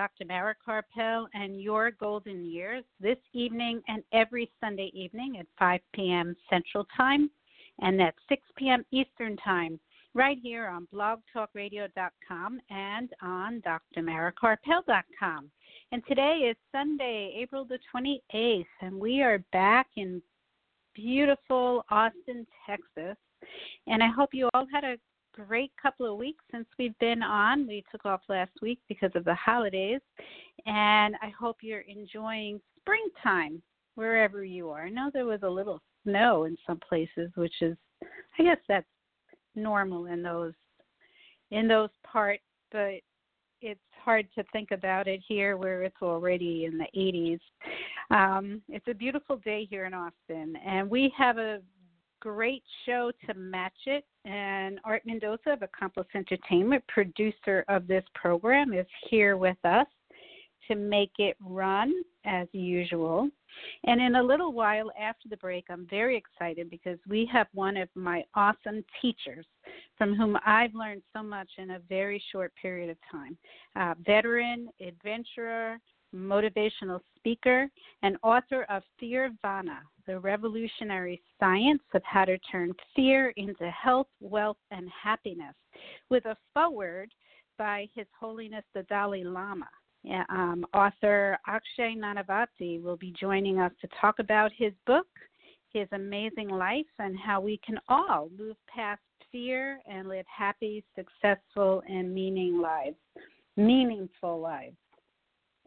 Dr. Mara Karpel and Your Golden Years this evening and every Sunday evening at 5 p.m. Central Time and at 6 p.m. Eastern Time right here on blogtalkradio.com and on drmarakarpel.com. And today is Sunday, April the 28th, and we are back in beautiful Austin, Texas. And I hope you all had a great couple of weeks since we've been on. We took off last week because of the holidays, and I hope you're enjoying springtime wherever you are. I know there was a little snow in some places, which is, I guess that's normal in those in those parts, but it's hard to think about it here where it's already in the 80s. Um, it's a beautiful day here in Austin, and we have a great show to match it. And Art Mendoza of Accomplice Entertainment, producer of this program, is here with us to make it run as usual. And in a little while after the break, I'm very excited because we have one of my awesome teachers from whom I've learned so much in a very short period of time. Uh, veteran, adventurer, motivational speaker, and author of Fearvana, the revolutionary science of how to turn fear into health, wealth, and happiness, with a foreword by His Holiness the Dalai Lama. Um, author Akshay Nanavati will be joining us to talk about his book, his amazing life, and how we can all move past fear and live happy, successful, and meaning lives, meaningful lives.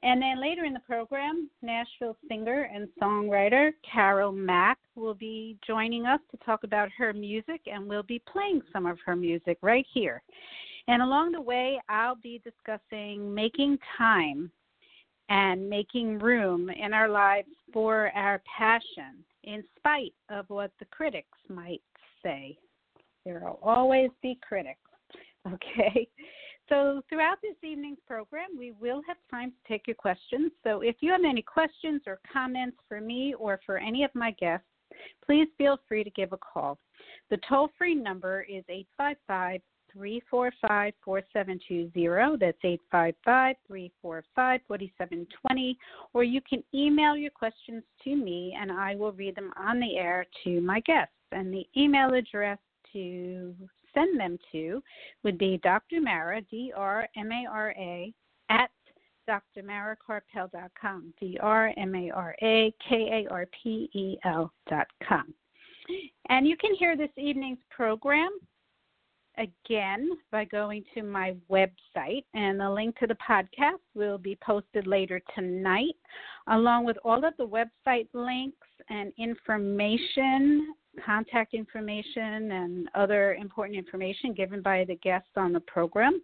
And then later in the program, Nashville singer and songwriter Caryl Mack will be joining us to talk about her music, and we'll be playing some of her music right here. And along the way, I'll be discussing making time and making room in our lives for our passion, in spite of what the critics might say. There will always be critics, okay? So, throughout this evening's program, we will have time to take your questions. So, if you have any questions or comments for me or for any of my guests, please feel free to give a call. The toll free number is 855 345 4720. That's 855 345 4720. Or you can email your questions to me and I will read them on the air to my guests. And the email address to send them to would be Dr. Mara, D R M A R A, at drmarakarpel.com, D R M A R A K A R P E L.com. And you can hear this evening's program again by going to my website, and the link to the podcast will be posted later tonight, along with all of the website links and information contact information and other important information given by the guests on the program.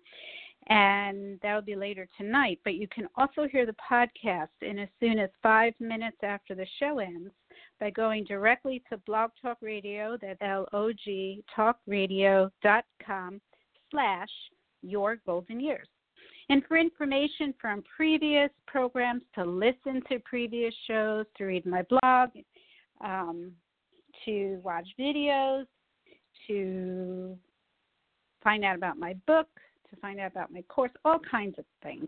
And that'll be later tonight. But you can also hear the podcast in as soon as five minutes after the show ends by going directly to Blog Talk Radio, that's L-O-G talkradio.com slash your golden years. And for information from previous programs, to listen to previous shows, to read my blog, um, to watch videos, to find out about my book, to find out about my course, all kinds of things.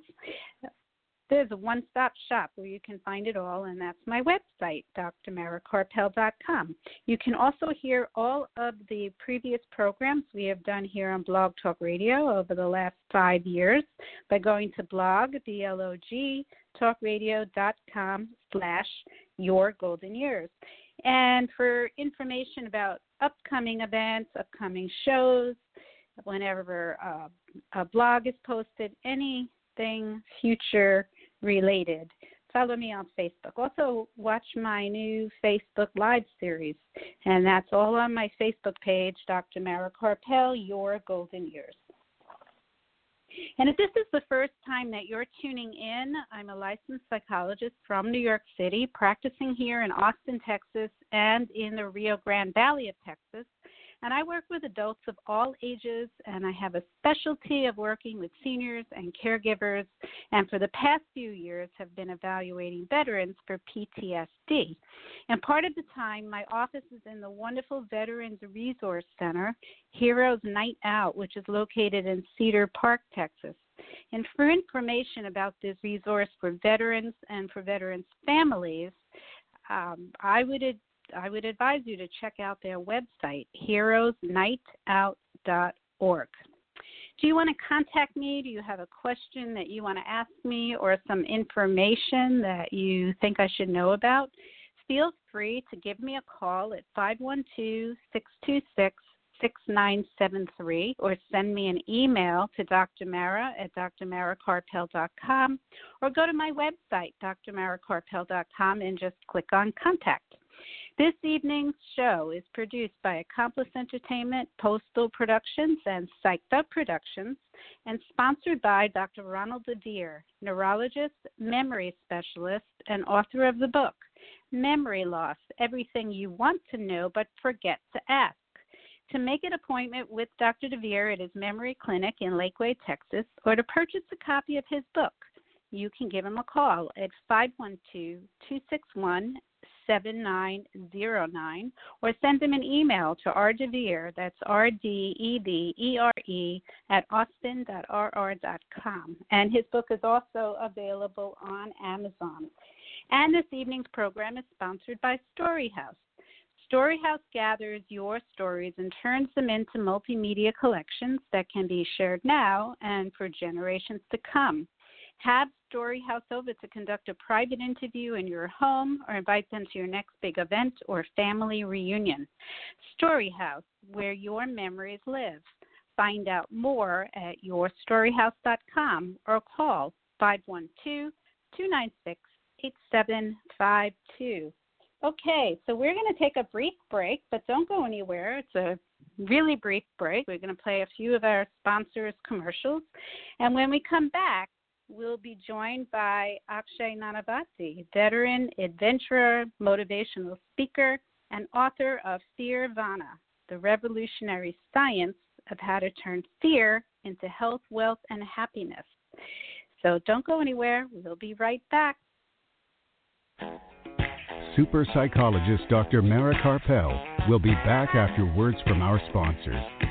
There's a one stop shop where you can find it all, and that's my website, drmarakarpel.com. You can also hear all of the previous programs we have done here on Blog Talk Radio over the last five years by going to blog, B-L-O-G, talkradio.com slash your golden years. And for information about upcoming events, upcoming shows, whenever uh, a blog is posted, anything future related, follow me on Facebook. Also, watch my new Facebook Live series, and that's all on my Facebook page, Dr. Mara Karpel, Your Golden Years. And if this is the first time that you're tuning in, I'm a licensed psychologist from New York City, practicing here in Austin, Texas, and in the Rio Grande Valley of Texas. And I work with adults of all ages, and I have a specialty of working with seniors and caregivers. And for the past few years, have been evaluating veterans for PTSD. And part of the time, my office is in the wonderful Veterans Resource Center, Heroes Night Out, which is located in Cedar Park, Texas. And for information about this resource for veterans and for veterans' families, um, I would I would advise you to check out their website, heroesnightout.org. Do you want to contact me? Do you have a question that you want to ask me or some information that you think I should know about? Feel free to give me a call at 512 626 6973 or send me an email to Dr. Mara at drmarakarpel.com or go to my website, drmarakarpel.com, and just click on contact. This evening's show is produced by Accomplice Entertainment, Postal Productions, and Psyched Up Productions, and sponsored by Dr. Ronald DeVere, neurologist, memory specialist, and author of the book, Memory Loss Everything You Want to Know But Forget to Ask. To make an appointment with Dr. DeVere at his memory clinic in Lakeway, Texas, or to purchase a copy of his book, you can give him a call at 512 261 7909 or send them an email to rdevere, that's R-D-E-V-E-R-E, at austin.rr.com. And his book is also available on Amazon. And this evening's program is sponsored by Storyhouse. Storyhouse gathers your stories and turns them into multimedia collections that can be shared now and for generations to come. Have Storyhouse over to conduct a private interview in your home or invite them to your next big event or family reunion. Storyhouse, where your memories live. Find out more at yourstoryhouse.com or call 512 296 8752. Okay, so we're going to take a brief break, but don't go anywhere. It's a really brief break. We're going to play a few of our sponsors' commercials. And when we come back, we'll be joined by Akshay Nanavati, veteran, adventurer, motivational speaker, and author of Fearvana, the revolutionary science of how to turn fear into health, wealth, and happiness. So don't go anywhere. We'll be right back. Super psychologist Dr. Mara Karpel will be back after words from our sponsors.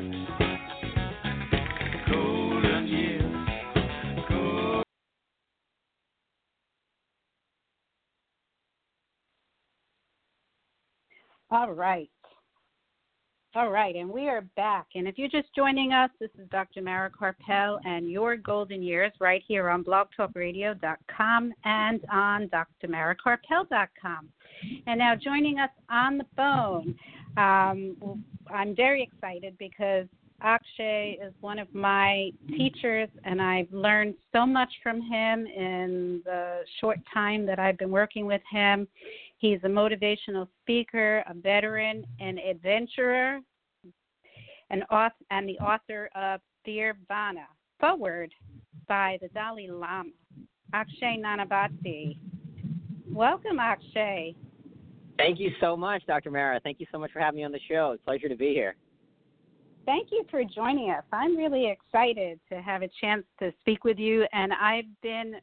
All right. All right, and we are back. And if you're just joining us, this is Dr. Mara Karpel and Your Golden Years right here on blogtalkradio.com and on drmarakarpel.com. And now joining us on the phone, um, I'm very excited because Akshay is one of my teachers, and I've learned so much from him in the short time that I've been working with him. He's a motivational speaker, a veteran, an adventurer, an author, and the author of Fear Vana, forward by the Dalai Lama, Akshay Nanavati. Welcome, Akshay. Thank you so much, Dr. Mara. Thank you so much for having me on the show. It's a pleasure to be here. Thank you for joining us. I'm really excited to have a chance to speak with you, and I've been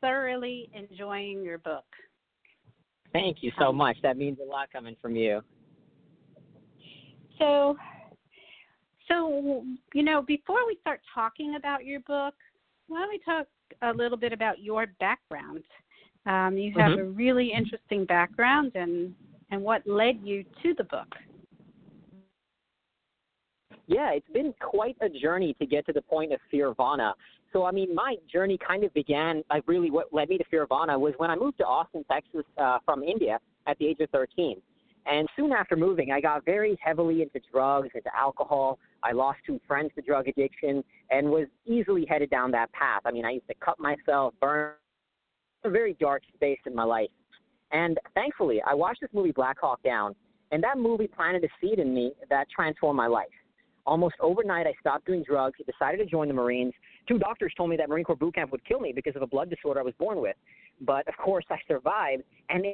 thoroughly enjoying your book. Thank you so much. That means a lot coming from you. So, so you know, before we start talking about your book, why don't we talk a little bit about your background? Um, you have mm-hmm. a really interesting background, and and what led you to the book. Yeah, it's been quite a journey to get to the point of Fearvana. So, I mean, my journey kind of began, like, really what led me to Fearvana was when I moved to Austin, Texas uh, from India at the age of 13. And soon after moving, I got very heavily into drugs, into alcohol. I lost two friends to drug addiction and was easily headed down that path. I mean, I used to cut myself, burn a very dark space in my life. And thankfully, I watched this movie, Black Hawk Down, and that movie planted a seed in me that transformed my life. Almost overnight, I stopped doing drugs, decided to join the Marines. Two doctors told me that Marine Corps boot camp would kill me because of a blood disorder I was born with. But of course, I survived, and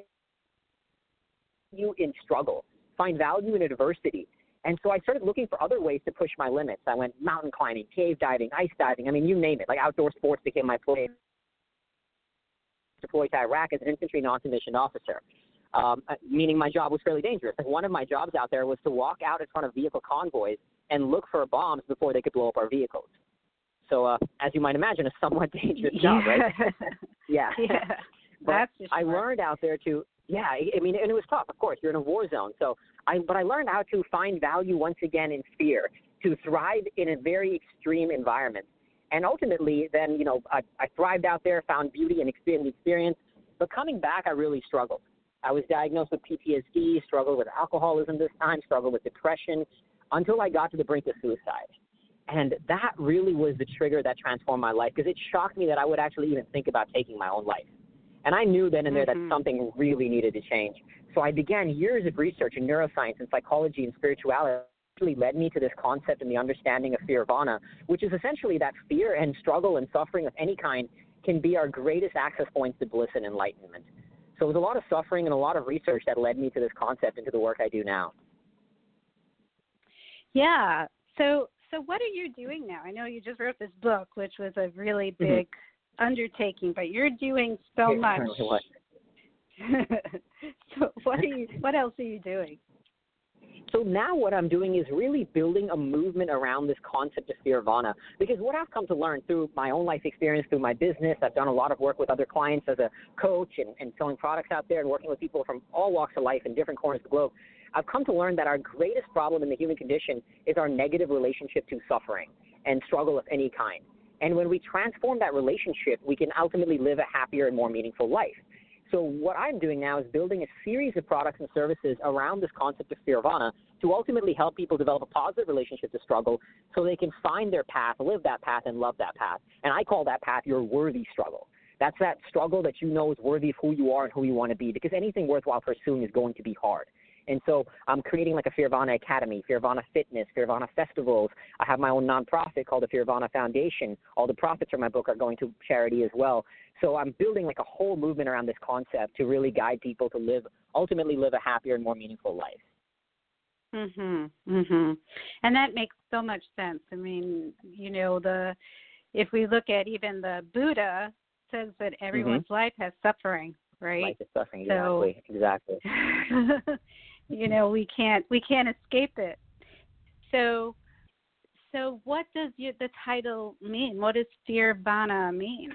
you in struggle, find value in adversity. And so I started looking for other ways to push my limits. I went mountain climbing, cave diving, ice diving. I mean, you name it. Like outdoor sports became my play. Deployed to Iraq as an infantry non-commissioned officer um, uh, meaning my job was fairly dangerous. Like one of my jobs out there was to walk out in front of vehicle convoys and look for bombs before they could blow up our vehicles. So, uh, as you might imagine, a somewhat dangerous job, yeah. right? yeah. Yeah. but That's I learned out there to, yeah, I mean, and it was tough, of course. You're in a war zone. So, I, but I learned how to find value once again in fear, to thrive in a very extreme environment. And ultimately, then, you know, I, I thrived out there, found beauty and experience. But coming back, I really struggled. I was diagnosed with PTSD, struggled with alcoholism this time, struggled with depression, until I got to the brink of suicide. And that really was the trigger that transformed my life because it shocked me that I would actually even think about taking my own life. And I knew then and there mm-hmm. that something really needed to change. So I began years of research in neuroscience and psychology and spirituality actually led me to this concept and the understanding of fearvana, which is essentially that fear and struggle and suffering of any kind can be our greatest access points to bliss and enlightenment. So it was a lot of suffering and a lot of research that led me to this concept and to the work I do now. Yeah. So so what are you doing now? I know you just wrote this book, which was a really Mm-hmm. big mm-hmm. undertaking, but you're doing so much. so what are you what else are you doing? So now what I'm doing is really building a movement around this concept of Fearvana. Because what I've come to learn through my own life experience, through my business, I've done a lot of work with other clients as a coach and, and selling products out there and working with people from all walks of life in different corners of the globe. I've come to learn that our greatest problem in the human condition is our negative relationship to suffering and struggle of any kind. And when we transform that relationship, we can ultimately live a happier and more meaningful life. So what I'm doing now is building a series of products and services around this concept of Fearvana to ultimately help people develop a positive relationship to struggle so they can find their path, live that path, and love that path. And I call that path your worthy struggle. That's that struggle that you know is worthy of who you are and who you want to be because anything worthwhile pursuing is going to be hard. And so I'm creating like a Fearvana Academy, Fearvana Fitness, Fearvana Festivals. I have my own nonprofit called the Fearvana Foundation. All the profits from my book are going to charity as well. So I'm building like a whole movement around this concept to really guide people to live, ultimately live a happier and more meaningful life. Mhm. Mhm. And that makes so much sense. I mean, you know, the if we look at even the Buddha says that everyone's mm-hmm. life has suffering, right? Life is suffering, exactly. Exactly. you know, we can't we can't escape it. So so what does you, the title mean? What does Fearvana mean?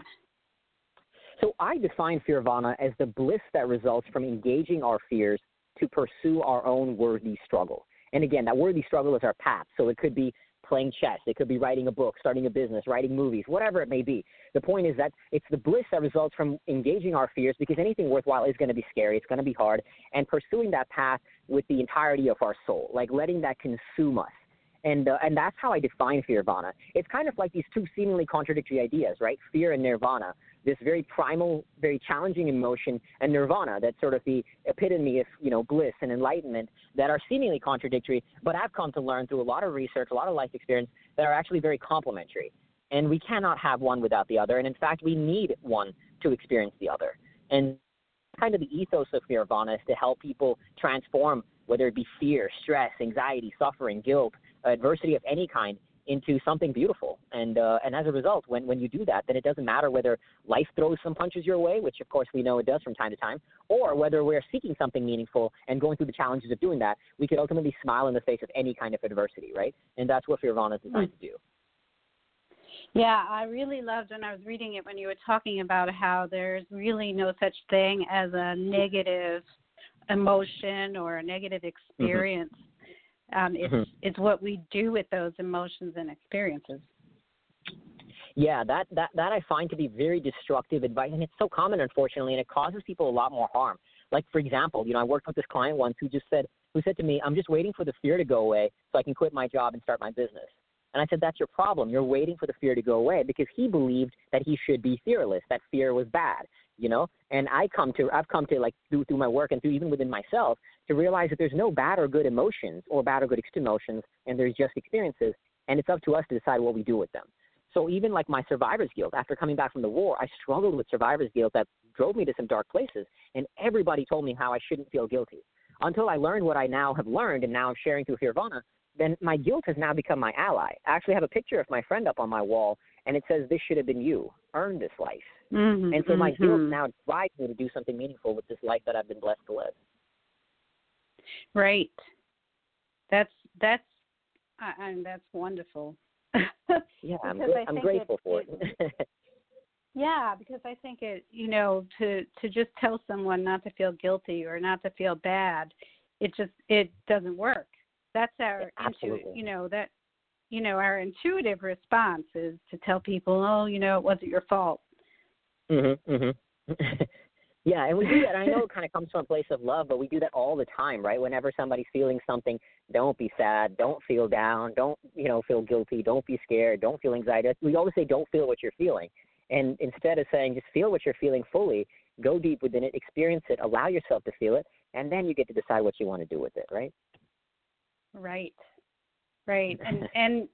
So I define Fearvana as the bliss that results from engaging our fears to pursue our own worthy struggle. And again, that worthy struggle is our path. So it could be playing chess, it could be writing a book, starting a business, writing movies, whatever it may be. The point is that it's the bliss that results from engaging our fears because anything worthwhile is going to be scary, it's going to be hard, and pursuing that path with the entirety of our soul, like letting that consume us. And uh, and that's how I define fearvana. It's kind of like these two seemingly contradictory ideas, right? Fear and nirvana. This very primal, very challenging emotion, and nirvana. That's sort of the epitome of you know bliss and enlightenment that are seemingly contradictory, but I've come to learn through a lot of research, a lot of life experience that are actually very complementary. And we cannot have one without the other. And in fact, we need one to experience the other. And kind of the ethos of Fearvana is to help people transform, whether it be fear, stress, anxiety, suffering, guilt, adversity of any kind into something beautiful. And uh, and as a result, when when you do that, then it doesn't matter whether life throws some punches your way, which of course we know it does from time to time, or whether we're seeking something meaningful and going through the challenges of doing that. We could ultimately smile in the face of any kind of adversity, right? And that's what Fearvana is designed mm-hmm. to do. Yeah, I really loved when I was reading it when you were talking about how there's really no such thing as a negative emotion or a negative mm-hmm. experience. Mm-hmm. Um, it's mm-hmm. it's what we do with those emotions and experiences. Yeah, that, that that I find to be very destructive advice, and it's so common, unfortunately, and it causes people a lot more harm. Like for example, you know, I worked with this client once who just said, who said to me, "I'm just waiting for the fear to go away so I can quit my job and start my business." And I said, "That's your problem. You're waiting for the fear to go away because he believed that he should be fearless, that fear was bad, you know." And I come to, I've come to like through through my work and through even within myself to realize that there's no bad or good emotions or bad or good emotions, and there's just experiences, and it's up to us to decide what we do with them. So even like my survivor's guilt, after coming back from the war, I struggled with survivor's guilt that drove me to some dark places, and everybody told me how I shouldn't feel guilty. Until I learned what I now have learned, and now I'm sharing through Fearvana, then my guilt has now become my ally. I actually have a picture of my friend up on my wall, and it says, "This should have been you. Earn this life." Mm-hmm, and so my mm-hmm. guilt now drives me to do something meaningful with this life that I've been blessed to live. Right. That's that's I, and that's wonderful. yeah, I'm, I'm grateful it, for it. it yeah, because I think it, you know, to to just tell someone not to feel guilty or not to feel bad, it just it doesn't work. That's our Absolutely. you know, that you know, our intuitive response is to tell people, "Oh, you know, it wasn't your fault." Mhm. Mhm. Yeah, and we do that. I know it kind of comes from a place of love, but we do that all the time, right? Whenever somebody's feeling something, don't be sad, don't feel down, don't you know feel guilty, don't be scared, don't feel anxiety. We always say don't feel what you're feeling, and instead of saying just feel what you're feeling fully, go deep within it, experience it, allow yourself to feel it, and then you get to decide what you want to do with it, right? Right, right, and and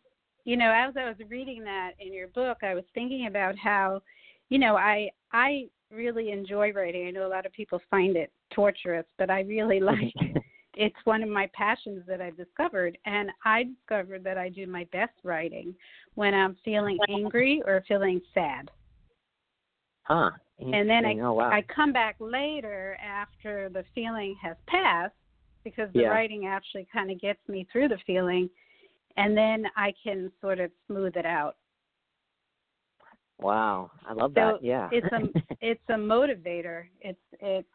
you know as I was reading that in your book, I was thinking about how, you know, I I really enjoy writing. I know a lot of people find it torturous, but I really mm-hmm. like it's one of my passions that I've discovered. And I discovered that I do my best writing when I'm feeling angry or feeling sad. Huh. And then I oh, wow. I come back later after the feeling has passed because the yeah. writing actually kind of gets me through the feeling and then I can sort of smooth it out. Wow, I love so that. Yeah, it's a it's a motivator. It's it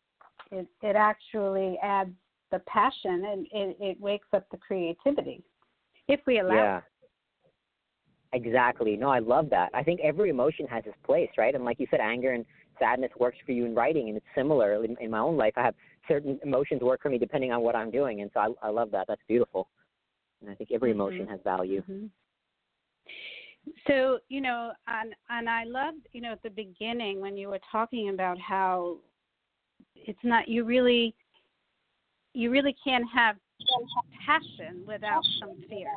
it it actually adds the passion and it, it wakes up the creativity if we allow. Yeah. Exactly. No, I love that. I think every emotion has its place, right? And like you said, anger and sadness works for you in writing, and it's similar in, in my own life. I have certain emotions work for me depending on what I'm doing, and so I, I love that. That's beautiful. And I think every emotion mm-hmm. has value. Mm-hmm. So, you know, and and I loved, you know, at the beginning when you were talking about how it's not you really you really can't have passion without some fear.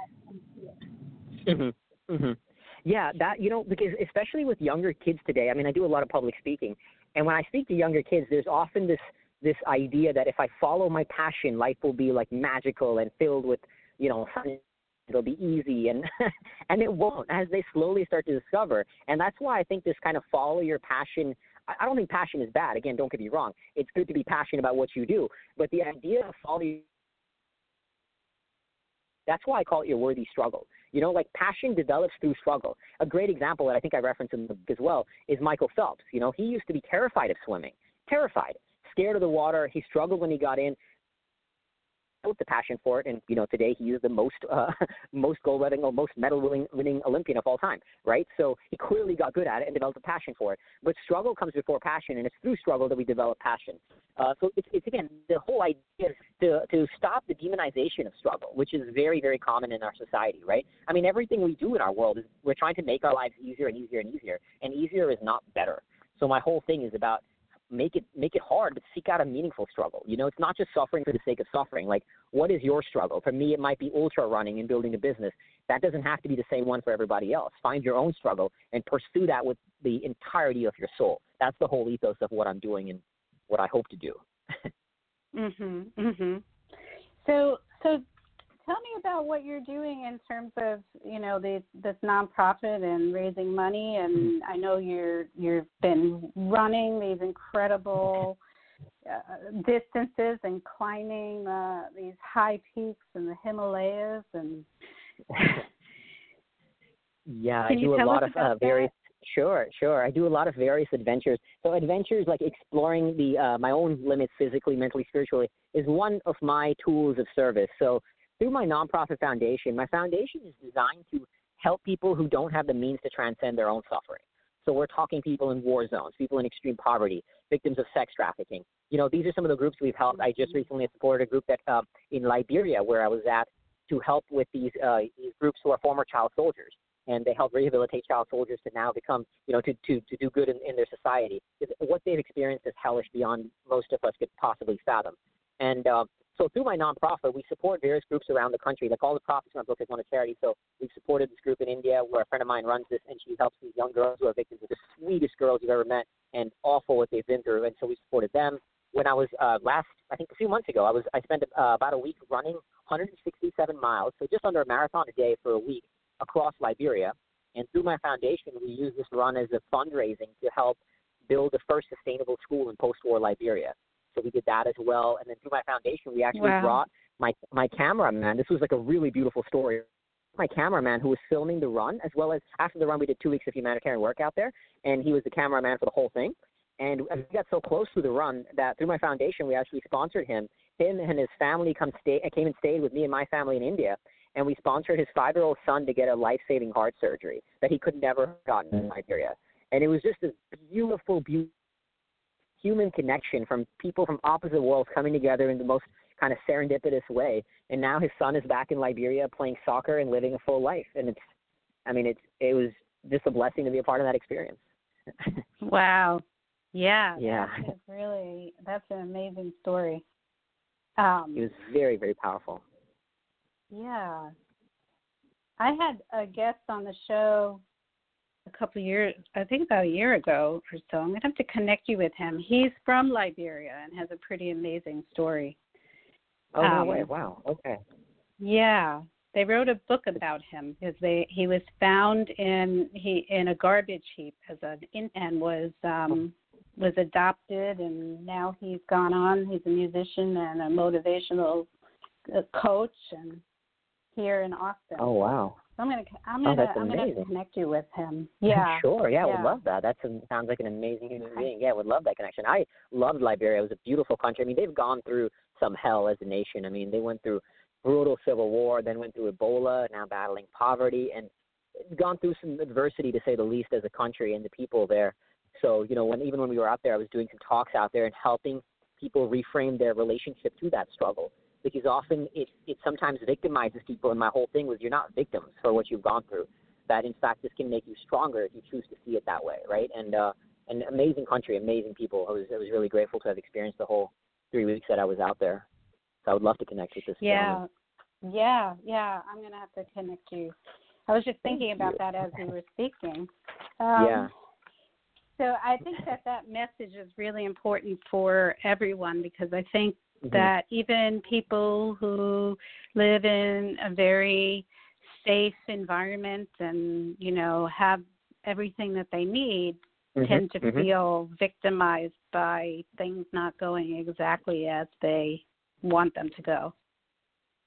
Mhm. Mhm. Yeah, that you know because especially with younger kids today. I mean, I do a lot of public speaking, and when I speak to younger kids, there's often this this idea that if I follow my passion, life will be like magical and filled with you know it'll be easy and and it won't as they slowly start to discover and that's why i think this kind of follow your passion i don't think passion is bad again don't get me wrong it's good to be passionate about what you do but the idea of following that's why I call it your worthy struggle. You know, like passion develops through struggle. A great example that I think I referenced in the book as well is Michael Phelps. You know, he used to be terrified of swimming, terrified, scared of the water. He struggled when he got in built the passion for it, and you know today he is the most uh, most gold winning or most medal winning winning Olympian of all time, right? So he clearly got good at it and developed a passion for it. But struggle comes before passion, and it's through struggle that we develop passion. Uh, so it's, it's again the whole idea is to to stop the demonization of struggle, which is very very common in our society, right? I mean everything we do in our world is we're trying to make our lives easier and easier and easier, and easier is not better. So my whole thing is about make it make it hard, but seek out a meaningful struggle. You know, it's not just suffering for the sake of suffering. Like, what is your struggle? For me, it might be ultra running and building a business. That doesn't have to be the same one for everybody else. Find your own struggle and pursue that with the entirety of your soul. That's the whole ethos of what I'm doing and what I hope to do. mhm. Mhm. So so tell me about what you're doing in terms of you know the, this nonprofit and raising money. And I know you're you've been running these incredible uh, distances and climbing uh, these high peaks in the Himalayas and. yeah, I do a lot of uh, various. Sure, sure. I do a lot of various adventures. So adventures like exploring the uh, my own limits physically, mentally, spiritually is one of my tools of service. So through my nonprofit foundation, my foundation is designed to help people who don't have the means to transcend their own suffering. So we're talking people in war zones, people in extreme poverty, victims of sex trafficking. You know, these are some of the groups we've helped. I just recently supported a group that uh, in Liberia where I was at to help with these uh, these groups who are former child soldiers and they help rehabilitate child soldiers to now become, you know, to, to, to do good in, in their society. What they've experienced is hellish beyond most of us could possibly fathom. And uh, so through my nonprofit, we support various groups around the country. Like all the profits in my book is on a charity. So we've supported this group in India where a friend of mine runs this, and she helps these young girls who are victims of the sweetest girls you've ever met, and awful what they've been through. And so we supported them. When I was uh, last, I think a few months ago, I was I spent uh, about a week running 167 miles, so just under a marathon a day for a week across Liberia. And through my foundation, we use this run as a fundraising to help build the first sustainable school in post-war Liberia. So we did that as well. And then through my foundation, we actually wow. brought my my cameraman. This was like a really beautiful story. My cameraman who was filming the run, as well as after the run, we did two weeks of humanitarian work out there, and he was the cameraman for the whole thing. And we got so close to the run that through my foundation, we actually sponsored him. Him and his family come stay, uh, came and stayed with me and my family in India, and we sponsored his five-year-old son to get a life-saving heart surgery that he could never have gotten in mm. Liberia. And it was just this beautiful, beautiful human connection from people from opposite worlds coming together in the most kind of serendipitous way. And now his son is back in Liberia playing soccer and living a full life. And it's, I mean, it's it was just a blessing to be a part of that experience. wow. Yeah. Yeah. That's really that's an amazing story. Um, it was very very powerful. Yeah. I had a guest on the show a couple of years, I think about a year ago or so. I'm going to have to connect you with him. He's from Liberia and has a pretty amazing story. Oh, um, no way. Wow. Okay. Yeah. They wrote a book about him because they he was found in he in a garbage heap as an and was um was adopted and now he's gone on he's a musician and a motivational uh, coach and here in Austin. Oh wow. I'm gonna oh, I'm gonna oh, I'm amazing. gonna connect you with him. Yeah. sure. Yeah, yeah. would love that. That sounds like an amazing human being. Yeah, would love that connection. I loved Liberia. It was a beautiful country. I mean, they've gone through some hell as a nation. I mean, they went through brutal civil war, then went through Ebola, now battling poverty, and gone through some adversity to say the least as a country and the people there. So, you know, when even when we were out there, I was doing some talks out there and helping people reframe their relationship to that struggle because often it, it sometimes victimizes people. And my whole thing was you're not victims for what you've gone through. That in fact this can make you stronger if you choose to see it that way, right? And uh, an amazing country, amazing people. I was I was really grateful to have experienced the whole three weeks that I was out there. So I would love to connect with this. Yeah, gentleman. yeah, yeah. I'm gonna have to connect you. I was just thinking about that as we were speaking. Um, yeah. So I think that that message is really important for everyone because I think Mm-hmm. that even people who live in a very safe environment and you know have everything that they need mm-hmm. tend to mm-hmm. feel victimized by things not going exactly as they want them to go.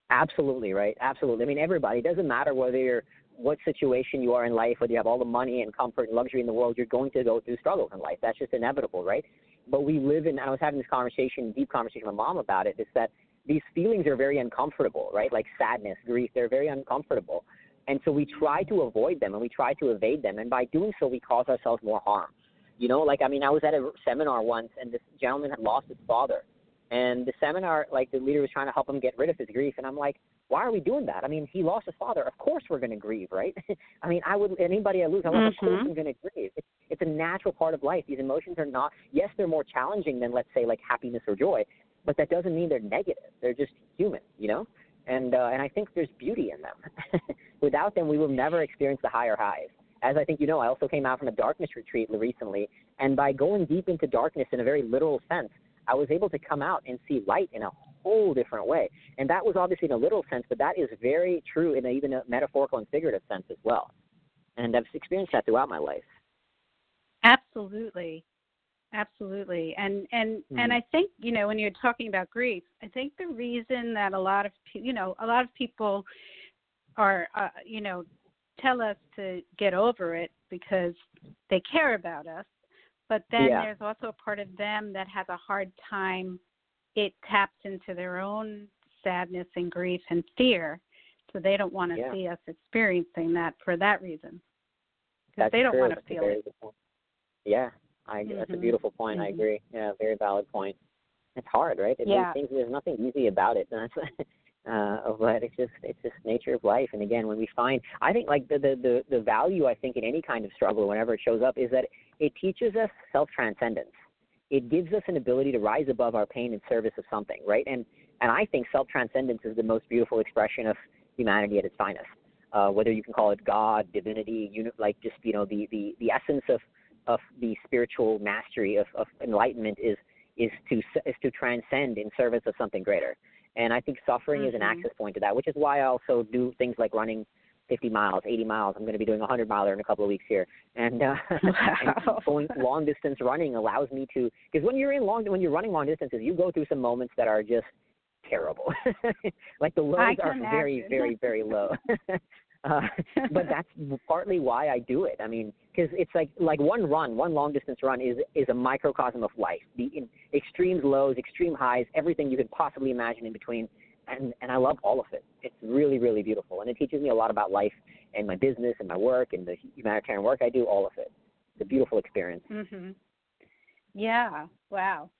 Absolutely right. Absolutely. I mean, everybody. It doesn't matter whether you're what situation you are in life, whether you have all the money and comfort and luxury in the world, you're going to go through struggles in life. That's just inevitable, right? But we live in. And I was having this conversation, deep conversation with my mom about it. Is that these feelings are very uncomfortable, right? Like sadness, grief, they're very uncomfortable. And so we try to avoid them and we try to evade them. And by doing so, we cause ourselves more harm. You know, like, I mean, I was at a seminar once and this gentleman had lost his father. And the seminar, like, the leader was trying to help him get rid of his grief. And I'm like, why are we doing that? I mean, he lost his father. Of course we're going to grieve, right? I mean, I would anybody I lose, I'm like, of course Mhm. I'm going to grieve. It's, it's a natural part of life. These emotions are not. Yes, they're more challenging than let's say like happiness or joy, but that doesn't mean they're negative. They're just human, you know. And uh, and I think there's beauty in them. Without them, we will never experience the higher highs. As I think you know, I also came out from a darkness retreat recently, and by going deep into darkness in a very literal sense, I was able to come out and see light in a whole different way. And that was obviously in a literal sense, but that is very true in a, even a metaphorical and figurative sense as well. And I've experienced that throughout my life. Absolutely. Absolutely. And and mm-hmm. and I think, you know, when you're talking about grief, I think the reason that a lot of you know, a lot of people are uh, you know, tell us to get over it because they care about us. But then yeah. there's also a part of them that has a hard time it taps into their own sadness and grief and fear. So they don't want to yeah. see us experiencing that for that reason. Because they don't true. want to feel it. Yeah, I, mm-hmm. that's a beautiful point. Mm-hmm. I agree. Yeah, very valid point. It's hard, right? It yeah. Things, there's nothing easy about it. Uh, but it's just it's just nature of life. And again, when we find, I think like the, the the the value I think in any kind of struggle, whenever it shows up, is that it teaches us self transcendence. It gives us an ability to rise above our pain in service of something, right? And and I think self transcendence is the most beautiful expression of humanity at its finest. Uh, whether you can call it God, divinity, uni- like just you know the the the essence of of the spiritual mastery of, of enlightenment is is to is to transcend in service of something greater. And I think suffering mm-hmm. is an access point to that, which is why I also do things like running 50 miles, 80 miles. I'm going to be doing a 100 miler in a couple of weeks here, and, uh, wow. and going long distance running allows me to because when you're in long when you're running long distances, you go through some moments that are just terrible. like the lows are imagine. very, very, very low. uh, but that's partly why I do it. I mean, because it's like like one run, one long distance run is is a microcosm of life. The in, extremes, lows, extreme highs, everything you could possibly imagine in between, and and I love all of it. It's really really beautiful, and it teaches me a lot about life and my business and my work and the humanitarian work I do. All of it. It's a beautiful experience. Mhm. Yeah. Wow.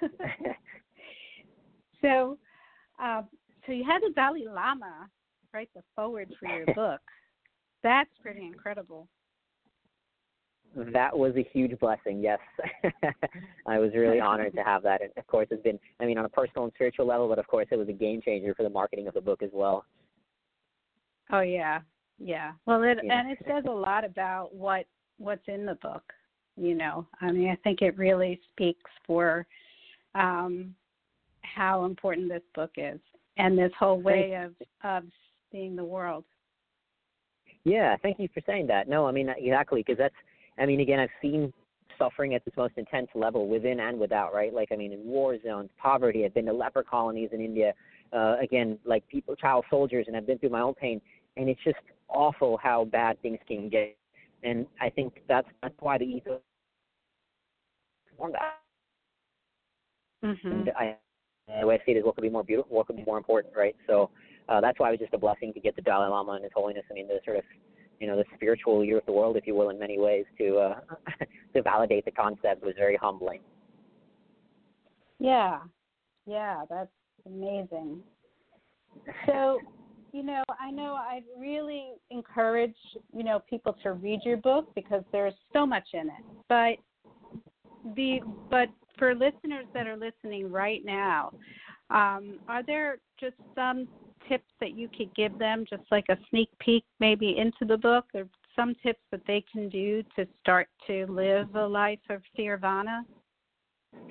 so, uh, so you had the Dalai Lama write the forward for your book. That's pretty incredible. That was a huge blessing. Yes, I was really honored to have that. And of course, it's been, I mean, on a personal and spiritual level, but of course, it was a game changer for the marketing of the book as well. Oh yeah, yeah. Well, it Yeah. and it says a lot about what what's in the book. You know, I mean, I think it really speaks for um, how important this book is and this whole way of of seeing the world. Yeah, thank you for saying that. No, I mean exactly because that's. I mean, again, I've seen suffering at its most intense level within and without, right? Like, I mean, in war zones, poverty. I've been to leper colonies in India. Uh, again, like people, child soldiers, and I've been through my own pain, and it's just awful how bad things can get. And I think that's that's why the ethos. Mm-hmm. And I, the way I see it is, what could be more beautiful? What could be more important, right? So uh, that's why it was just a blessing to get the Dalai Lama and His Holiness. I mean, the sort of, you know, the spiritual leader of the world, if you will, in many ways, to uh, to validate the concept was very humbling. Yeah, yeah, that's amazing. So, you know, I know I really encourage you know people to read your book because there's so much in it. But the but for listeners that are listening right now, um, are there just some tips that you could give them, just like a sneak peek maybe into the book, or some tips that they can do to start to live a life of Fearvana?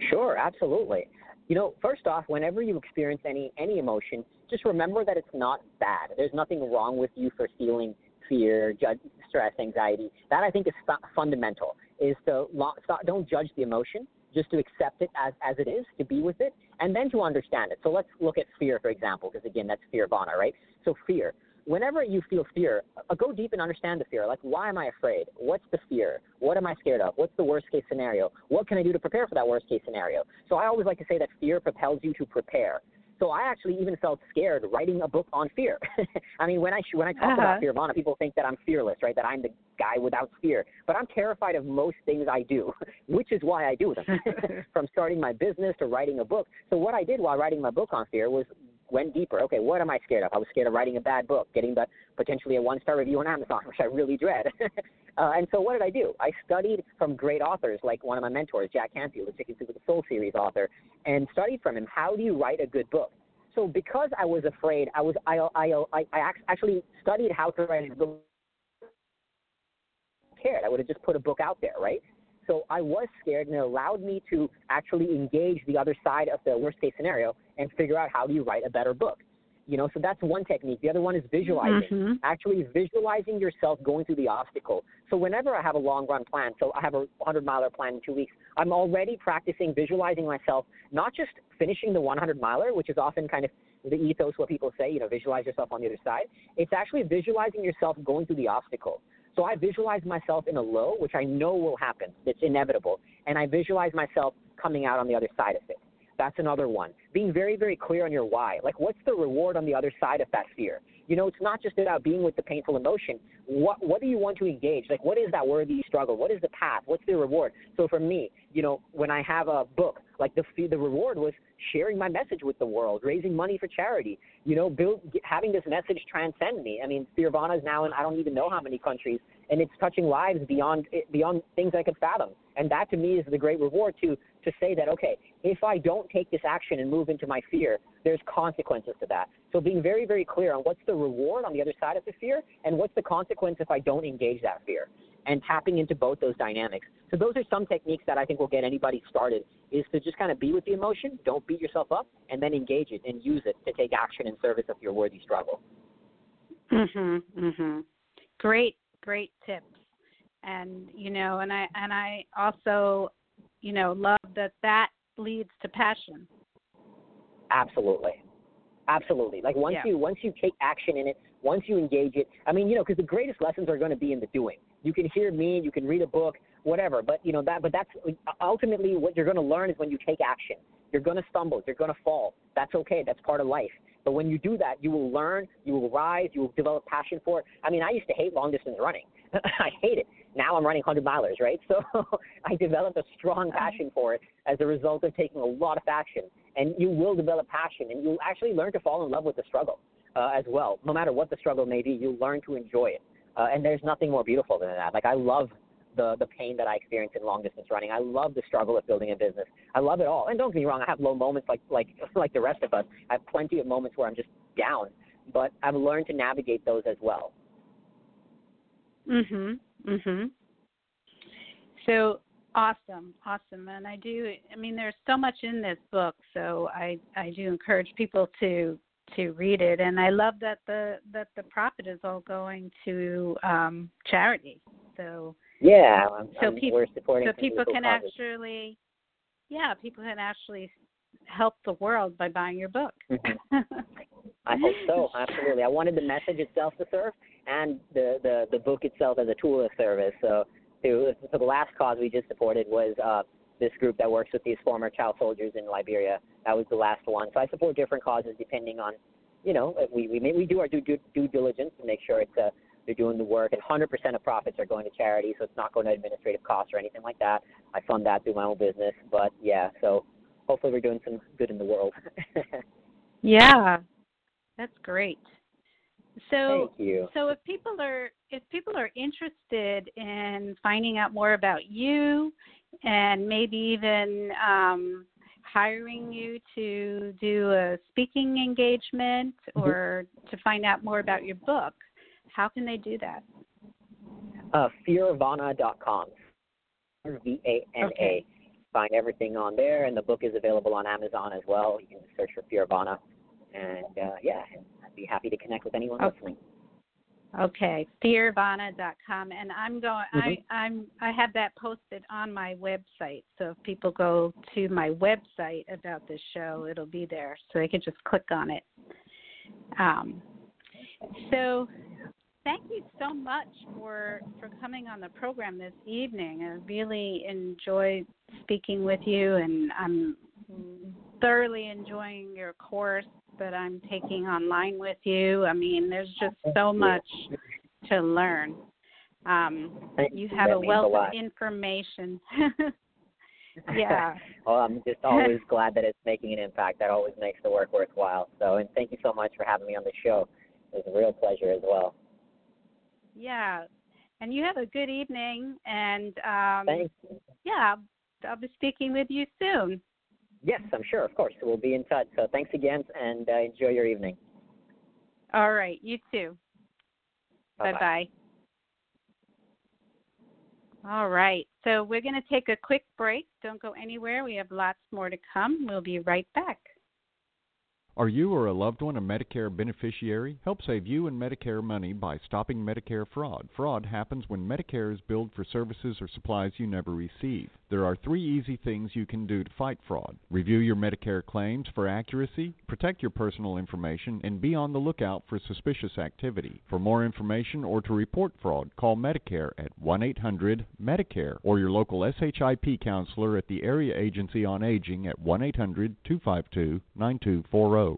Sure, absolutely. You know, first off, whenever you experience any any emotion, just remember that it's not bad. There's nothing wrong with you for feeling fear, judge, stress, anxiety. That I think is fu- fundamental. Is to lo- stop, don't judge the emotion, just to accept it as as it is, to be with it, and then to understand it. So let's look at fear, for example, because again, that's Fearvana, right? So fear. Whenever you feel fear, uh, go deep and understand the fear. Like, why am I afraid? What's the fear? What am I scared of? What's the worst case scenario? What can I do to prepare for that worst case scenario? So I always like to say that fear propels you to prepare. So I actually even felt scared writing a book on fear. I mean, when I when I talk Uh-huh. about Fearvana, people think that I'm fearless, right? That I'm the guy without fear. But I'm terrified of most things I do, which is why I do them. From starting my business to writing a book. So what I did while writing my book on fear was went deeper. Okay, what am I scared of? I was scared of writing a bad book, getting the potentially a one star review on Amazon, which I really dread. Uh, and so what did I do? I studied from great authors like one of my mentors, Jack Canfield, the Chicken Soup with the Soul series author, and studied from him how do you write a good book. So because I was afraid, I was I I I, I actually studied how to write a good book. Cared, I would have just put a book out there, right? So I was scared, and it allowed me to actually engage the other side of the worst case scenario and figure out how do you write a better book. You know, so that's one technique. The other one is visualizing. Mm-hmm. Actually visualizing yourself going through the obstacle. So whenever I have a long run plan, so I have a 100 miler plan in two weeks, I'm already practicing visualizing myself, not just finishing the 100 miler, which is often kind of the ethos what people say, you know, visualize yourself on the other side. It's actually visualizing yourself going through the obstacle. So I visualize myself in a low, which I know will happen. It's inevitable. And I visualize myself coming out on the other side of it. That's another one. Being very, very clear on your why. Like, what's the reward on the other side of that fear? You know, it's not just about being with the painful emotion. What What do you want to engage? Like, what is that worthy struggle? What is the path? What's the reward? So for me, you know, when I have a book, like the the reward was sharing my message with the world, raising money for charity. You know, build having this message transcend me. I mean, Fearvana is now in I don't even know how many countries, and it's touching lives beyond beyond things I could fathom. And that to me is the great reward to to say that okay, if I don't take this action and move into my fear, there's consequences to that. So being very very clear on what's the reward on the other side of the fear and what's the consequence if I don't engage that fear and tapping into both those dynamics. So those are some techniques that I think will get anybody started is to just kind of be with the emotion, don't beat yourself up, and then engage it and use it to take action in service of your worthy struggle. Mhm. Mhm. Great, great tips. And you know, and I and I also, you know, love that that leads to passion. Absolutely. Absolutely. Like once Yeah. you once you take action in it, once you engage it, I mean, you know, because the greatest lessons are going to be in the doing. You can hear me, you can read a book, whatever, but you know that. But that's ultimately what you're going to learn is when you take action. You're going to stumble, you're going to fall. That's okay. That's part of life. But when you do that, you will learn, you will rise, you will develop passion for it. I mean, I used to hate long distance running. I hate it. Now I'm running 100 milers, right? So I developed a strong passion for it as a result of taking a lot of action. And you will develop passion, and you'll actually learn to fall in love with the struggle uh, as well. No matter what the struggle may be, you'll learn to enjoy it. Uh, and there's nothing more beautiful than that. Like I love the the pain that I experience in long distance running. I love the struggle of building a business. I love it all. And don't get me wrong, I have low moments like like like the rest of us. I have plenty of moments where I'm just down, but I've learned to navigate those as well. Mhm. Mhm. So awesome, awesome. And I do I mean there's so much in this book, so I I do encourage people to to read it and I love that the that the profit is all going to um charity. So Yeah, I'm, So I'm, peop- we're supporting so people can causes. actually yeah, people can actually help the world by buying your book. Mhm. I hope so. Absolutely. I wanted the message itself to serve and the, the, the book itself as a tool of service. So, to, so the last cause we just supported was uh, this group that works with these former child soldiers in Liberia. That was the last one. So I support different causes depending on, you know, we we, we do our due, due, due diligence to make sure it's uh, they're doing the work, and 100% of profits are going to charity, so it's not going to administrative costs or anything like that. I fund that through my own business, but yeah, so hopefully we're doing some good in the world. Yeah. That's great. So so if people are if people are interested in finding out more about you and maybe even um hiring you to do a speaking engagement Mhm. or to find out more about your book, how can they do that? Uh, fearvana.com. V A N A. Find everything on there, and the book is available on Amazon as well. You can search for Fearvana, and uh, yeah, I'd be happy to connect with anyone Okay. listening. Okay, fearvana.com, and I'm going. I Mhm. I'm I have that posted on my website. So if people go to my website about this show, it'll be there, so they can just click on it. Um, so thank you so much for for coming on the program this evening. I really enjoyed speaking with you, and I'm thoroughly enjoying your course that I'm taking online with you. I mean, there's just so much to learn. Um, you have a means a wealth of information. yeah. well, I'm just always glad that it's making an impact. That always makes the work worthwhile. So, and thank you so much for having me on the show. It was a real pleasure as well. Yeah. And you have a good evening and um yeah, I'll be speaking with you soon. Yes, I'm sure. Of course, we'll be in touch. So, thanks again, and uh, enjoy your evening. All right, you too. Bye-bye. Bye bye. All right. So So we're going to take a quick break. Don't go anywhere. We have lots more to come. We'll be right back. Are you or a loved one a Medicare beneficiary? Help save you and Medicare money by stopping Medicare fraud. Fraud happens when Medicare is billed for services or supplies you never receive. There are three easy things you can do to fight fraud. Review your Medicare claims for accuracy, protect your personal information, and be on the lookout for suspicious activity. For more information or to report fraud, call Medicare at 1-800-MEDICARE or your local SHIP counselor at the Area Agency on Aging at 1-800-252-9240.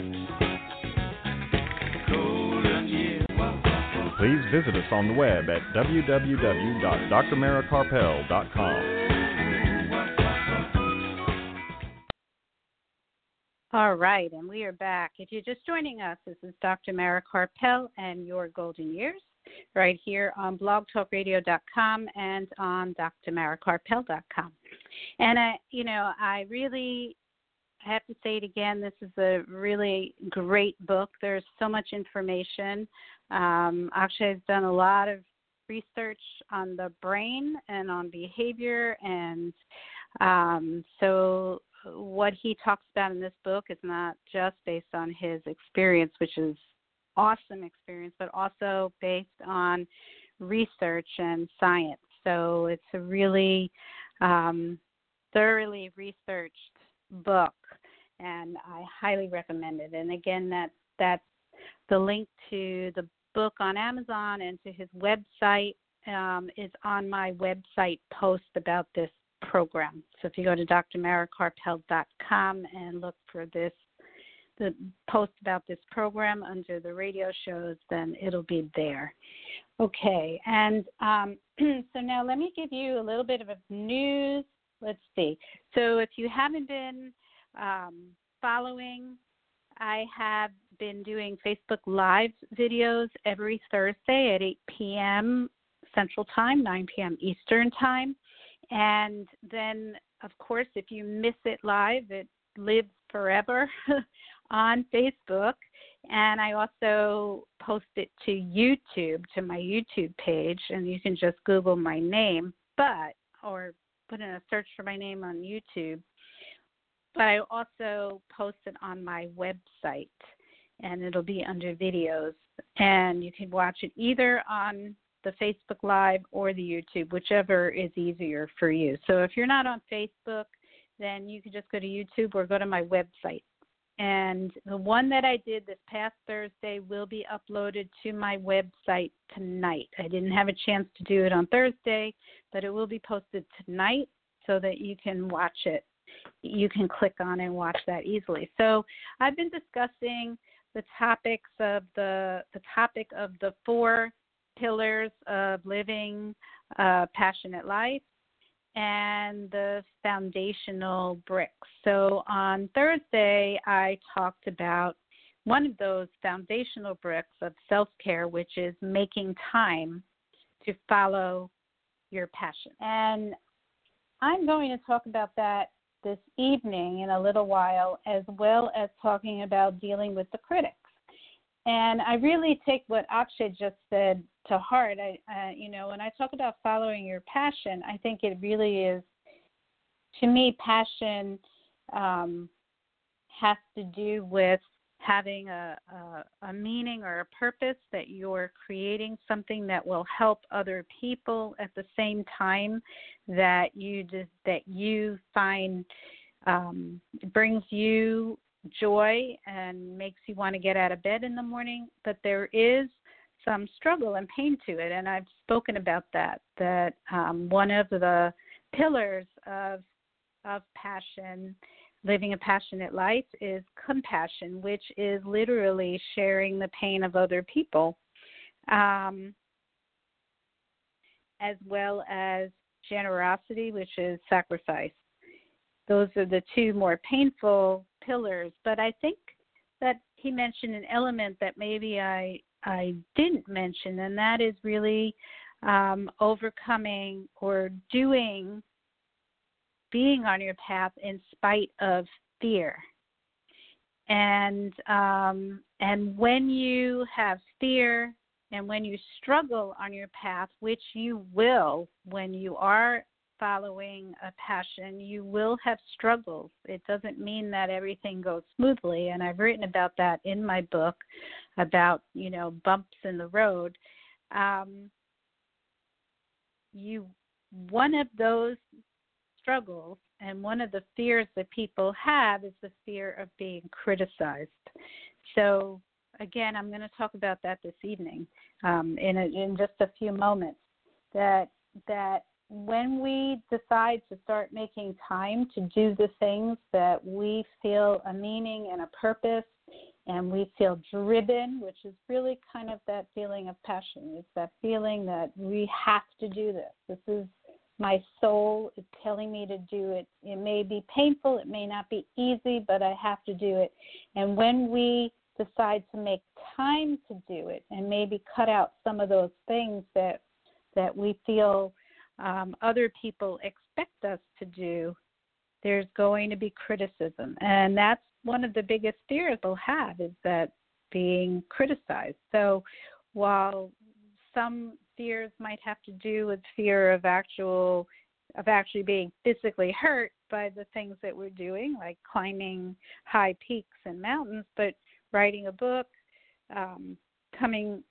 Please visit us on the web at www.drmarakarpel.com. All right, and we are back. If you're just joining us, this is Dr. Mara Karpel and Your Golden Years right here on blogtalkradio.com and on drmarakarpel.com. And I, you know, I really have to say it again. This is a really great book. There's so much information. Um, Akshay has done a lot of research on the brain and on behavior, and um, so what he talks about in this book is not just based on his experience, which is awesome experience, but also based on research and science. So it's a really um, thoroughly researched book, and I highly recommend it. And again, that that's the link to the book on Amazon and to his website um, is on my website post about this program. So if you go to drmarakarpel.com and look for this, the post about this program under the radio shows, then it'll be there. Okay, and um, so now let me give you a little bit of news. Let's see. So if you haven't been um, following, I have been doing Facebook Live videos every Thursday at 8 p.m. Central Time, 9 p.m. Eastern Time. And then, of course, if you miss it live, it lives forever on Facebook. And I also post it to YouTube, to my YouTube page, and you can just Google my name, but, or put in a search for my name on YouTube. But I also post it on my website and it'll be under videos. And you can watch it either on the Facebook Live or the YouTube, whichever is easier for you. So if you're not on Facebook, then you can just go to YouTube or go to my website. And the one that I did this past Thursday will be uploaded to my website tonight. I didn't have a chance to do it on Thursday, but it will be posted tonight so that you can watch it. You can click on and watch that easily. So I've been discussing the topics of the the topic of the four pillars of living a passionate life and the foundational bricks. So on Thursday, I talked about one of those foundational bricks of self care, which is making time to follow your passion. And I'm going to talk about that this evening in a little while, as well as talking about dealing with the critics. And I really take what Akshay just said to heart. I, uh, you know, when I talk about following your passion, I think it really is, to me, passion um, has to do with having a, a, a meaning or a purpose that you're creating something that will help other people at the same time that you just, that you find um, brings you joy and makes you want to get out of bed in the morning but there is some struggle and pain to it and i've spoken about that that um, one of the pillars of of passion living a passionate life is compassion, which is literally sharing the pain of other people, um, as well as generosity, which is sacrifice. Those are the two more painful pillars, but I think that he mentioned an element that maybe I I didn't mention, and that is really um, overcoming or doing being on your path in spite of fear. And um, and when you have fear and when you struggle on your path, which you will when you are following a passion, you will have struggles. It doesn't mean that everything goes smoothly, and I've written about that in my book about you know bumps in the road. Um, you one of those struggles and one of the fears that people have is the fear of being criticized. So again, I'm going to talk about that this evening um, in a, in just a few moments. That that when we decide to start making time to do the things that we feel a meaning and a purpose and we feel driven, which is really kind of that feeling of passion. It's that feeling that we have to do this. This is my soul is telling me to do it. It may be painful, it may not be easy, but I have to do it. And when we decide to make time to do it and maybe cut out some of those things that that we feel um, other people expect us to do, there's going to be criticism. And that's one of the biggest fears they'll have is that being criticized. So while some fears might have to do with fear of actual of actually being physically hurt by the things that we're doing, like climbing high peaks and mountains, but writing a book, um, coming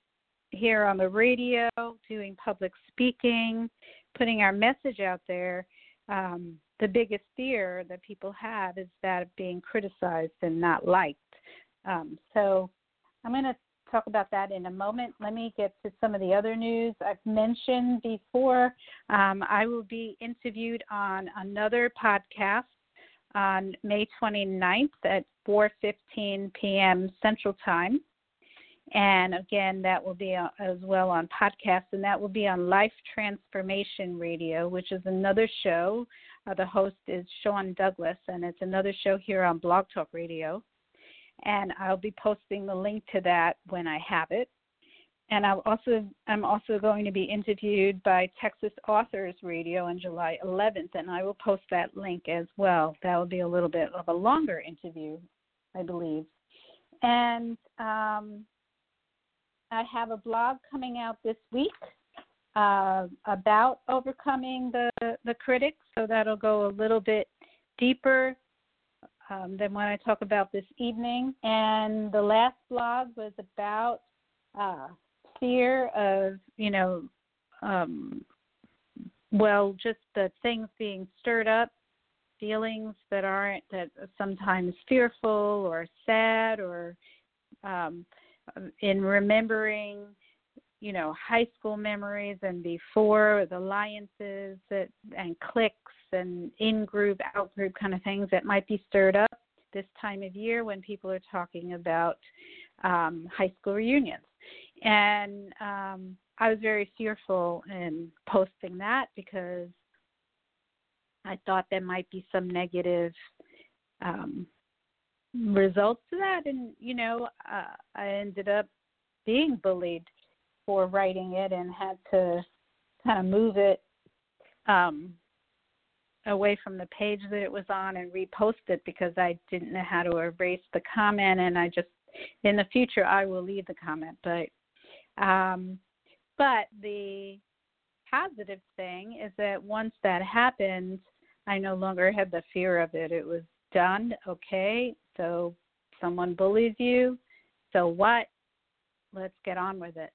here on the radio, doing public speaking, putting our message out there, um, the biggest fear that people have is that of being criticized and not liked. Um, so I'm going to talk about that in a moment. Let me get to some of the other news I've mentioned before. Um, I will be interviewed on another podcast on May 29th at 4:15 p.m. Central Time. And again, that will be as well on podcast, and that will be on Life Transformation Radio, which is another show. Uh, the host is Sean Douglas, and it's another show here on Blog Talk Radio. And I'll be posting the link to that when I have it. And I'll also, I'm also going to be interviewed by Texas Authors Radio on July 11th, and I will post that link as well. That will be a little bit of a longer interview, I believe. And um, I have a blog coming out this week uh, about overcoming the, the critics, so that'll go a little bit deeper um, than what I talk about this evening. And the last blog was about uh, fear of, you know, um, well, just the things being stirred up, feelings that aren't that sometimes fearful or sad or um, in remembering you know high school memories and before the alliances that, and cliques and in group out group kind of things that might be stirred up this time of year when people are talking about um, high school reunions. And um, i was very fearful in posting that because i thought there might be some negative um, results to that. And you know uh, i ended up being bullied for writing it and had to kind of move it um away from the page that it was on and repost it because i didn't know how to erase the comment. And i just in the future i will leave the comment. But um but the positive thing is that once that happened i no longer had the fear of it. It was done. Okay so someone bullies you. So what? Let's get on with it.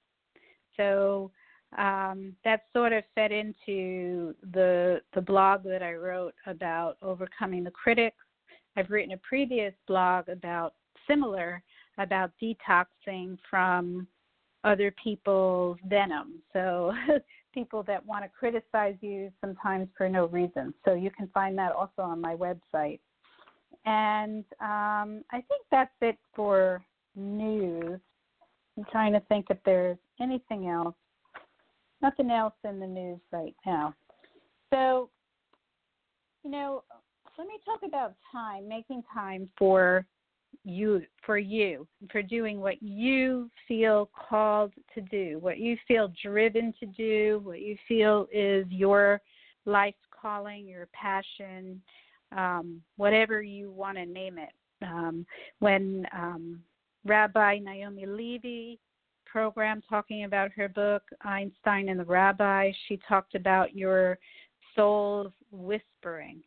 So um, that sort of fed into the the blog that I wrote about overcoming the critics. I've written a previous blog about similar about detoxing from other people's venom. So people that want to criticize you sometimes for no reason. So you can find that also on my website. And um, I think that's it for news. I'm trying to think if there's anything else. Nothing else in the news right now. So, you know, let me talk about time, making time for you for you for doing what you feel called to do what you feel driven to do what you feel is your life's calling your passion um, whatever you want to name it um, when um, rabbi naomi levy program talking about her book einstein and the rabbi she talked about your soul's whispering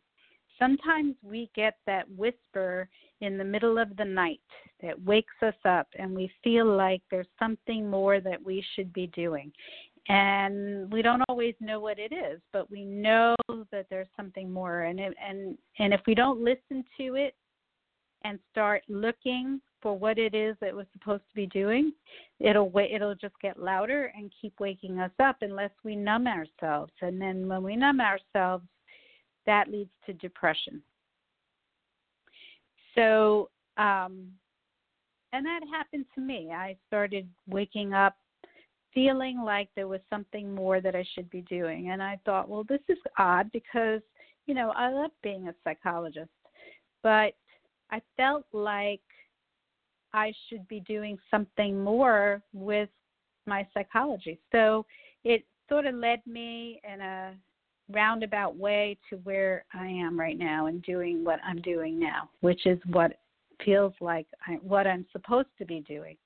sometimes we get that whisper in the middle of the night that wakes us up and we feel like there's something more that we should be doing. And we don't always know what it is, but we know that there's something more and it, and and if we don't listen to it and start looking for what it is that we're supposed to be doing, it'll it'll just get louder and keep waking us up unless we numb ourselves. And then when we numb ourselves, that leads to depression. So, um, and that happened to me. I started waking up feeling like there was something more that I should be doing. And I thought, well, this is odd because, you know, I love being a psychologist, but I felt like I should be doing something more with my psychology. So it sort of led me in a roundabout way to where I am right now and doing what I'm doing now, which is what feels like I, what I'm supposed to be doing.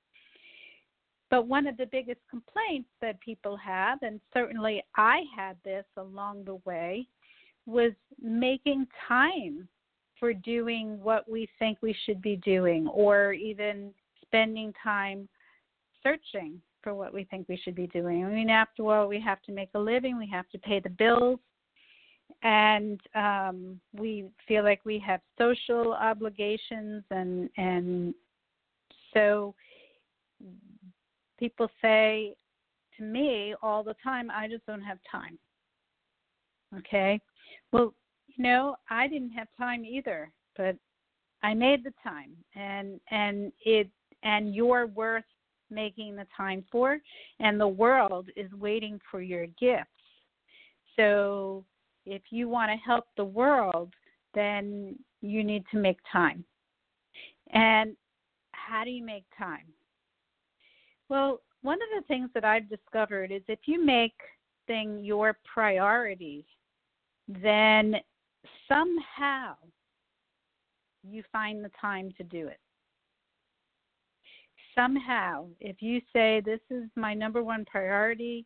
But one of the biggest complaints that people have, and certainly I had this along the way, was making time for doing what we think we should be doing, or even spending time searching for what we think we should be doing. I mean, after all, we have to make a living, we have to pay the bills, and um, we feel like we have social obligations and and so people say to me all the time i just don't have time okay well you know i didn't have time either but i made the time and and it and you're worth making the time for and the world is waiting for your gifts so if you want to help the world, then you need to make time. And how do you make time? Well, one of the things that I've discovered is if you make thing your priority, then somehow you find the time to do it. Somehow, if you say, This is my number one priority,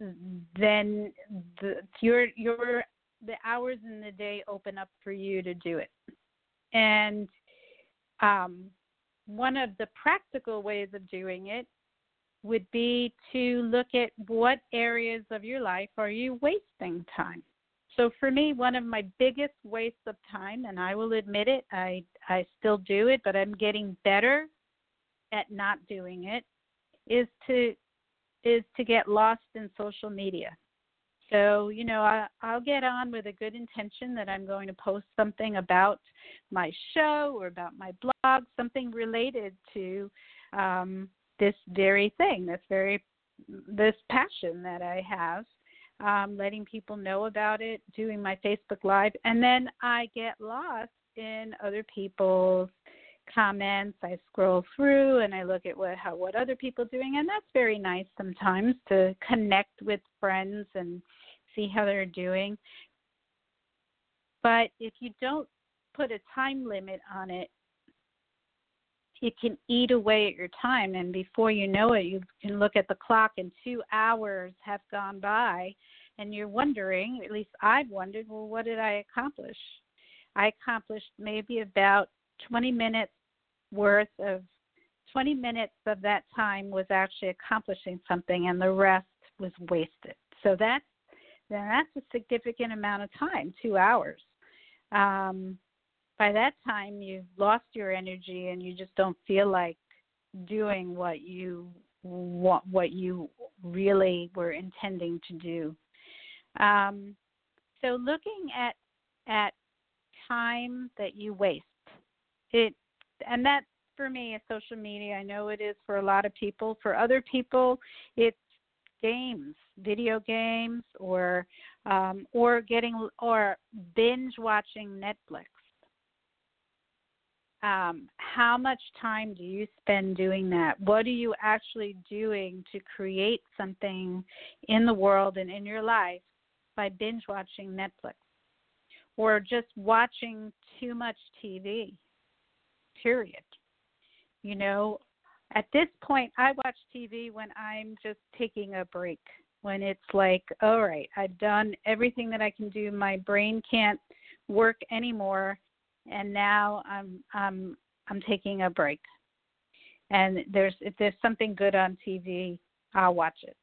then the your your the hours in the day open up for you to do it. And um, one of the practical ways of doing it would be to look at what areas of your life are you wasting time. So for me, one of my biggest wastes of time, and I will admit it, I I still do it, but I'm getting better at not doing it, is to is to get lost in social media. So, you know, I, I'll get on with a good intention that I'm going to post something about my show or about my blog, something related to um, this very thing, this very this passion that I have, um, letting people know about it, doing my Facebook Live, and then I get lost in other people's comments. I scroll through and I look at what how what other people are doing, and that's very nice sometimes to connect with friends and see how they're doing. But if you don't put a time limit on it, it can eat away at your time, and before you know it, you can look at the clock and two hours have gone by, and you're wondering. At least I've wondered, well, what did I accomplish? I accomplished maybe about 20 minutes worth of 20 minutes of that time was actually accomplishing something and the rest was wasted. So that's then that's a significant amount of time, two hours. Um, by that time, you've lost your energy and you just don't feel like doing what you want, what you really were intending to do. Um, so looking at at time that you waste, it and that for me is social media. I know it is for a lot of people. For other people, it's games, video games, or um, or getting or binge watching Netflix. um, how much time do you spend doing that? What are you actually doing to create something in the world and in your life by binge watching Netflix or just watching too much TV? Period. You know, at this point, I watch TV when I'm just taking a break. When it's like, all right, I've done everything that I can do. My brain can't work anymore and now I'm I'm I'm taking a break. And there's if there's something good on TV, I'll watch it.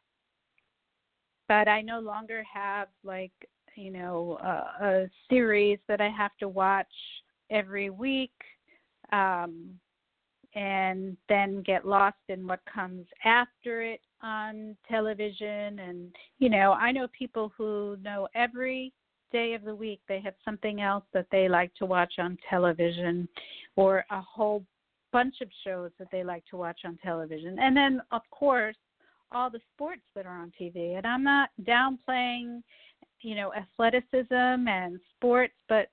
But I no longer have like you know a, a series that I have to watch every week, um, and then get lost in what comes after it on television. And you know I know people who know every day of the week they have something else that they like to watch on television or a whole bunch of shows that they like to watch on television. And then of course all the sports that are on TV. And I'm not downplaying, you know, athleticism and sports, but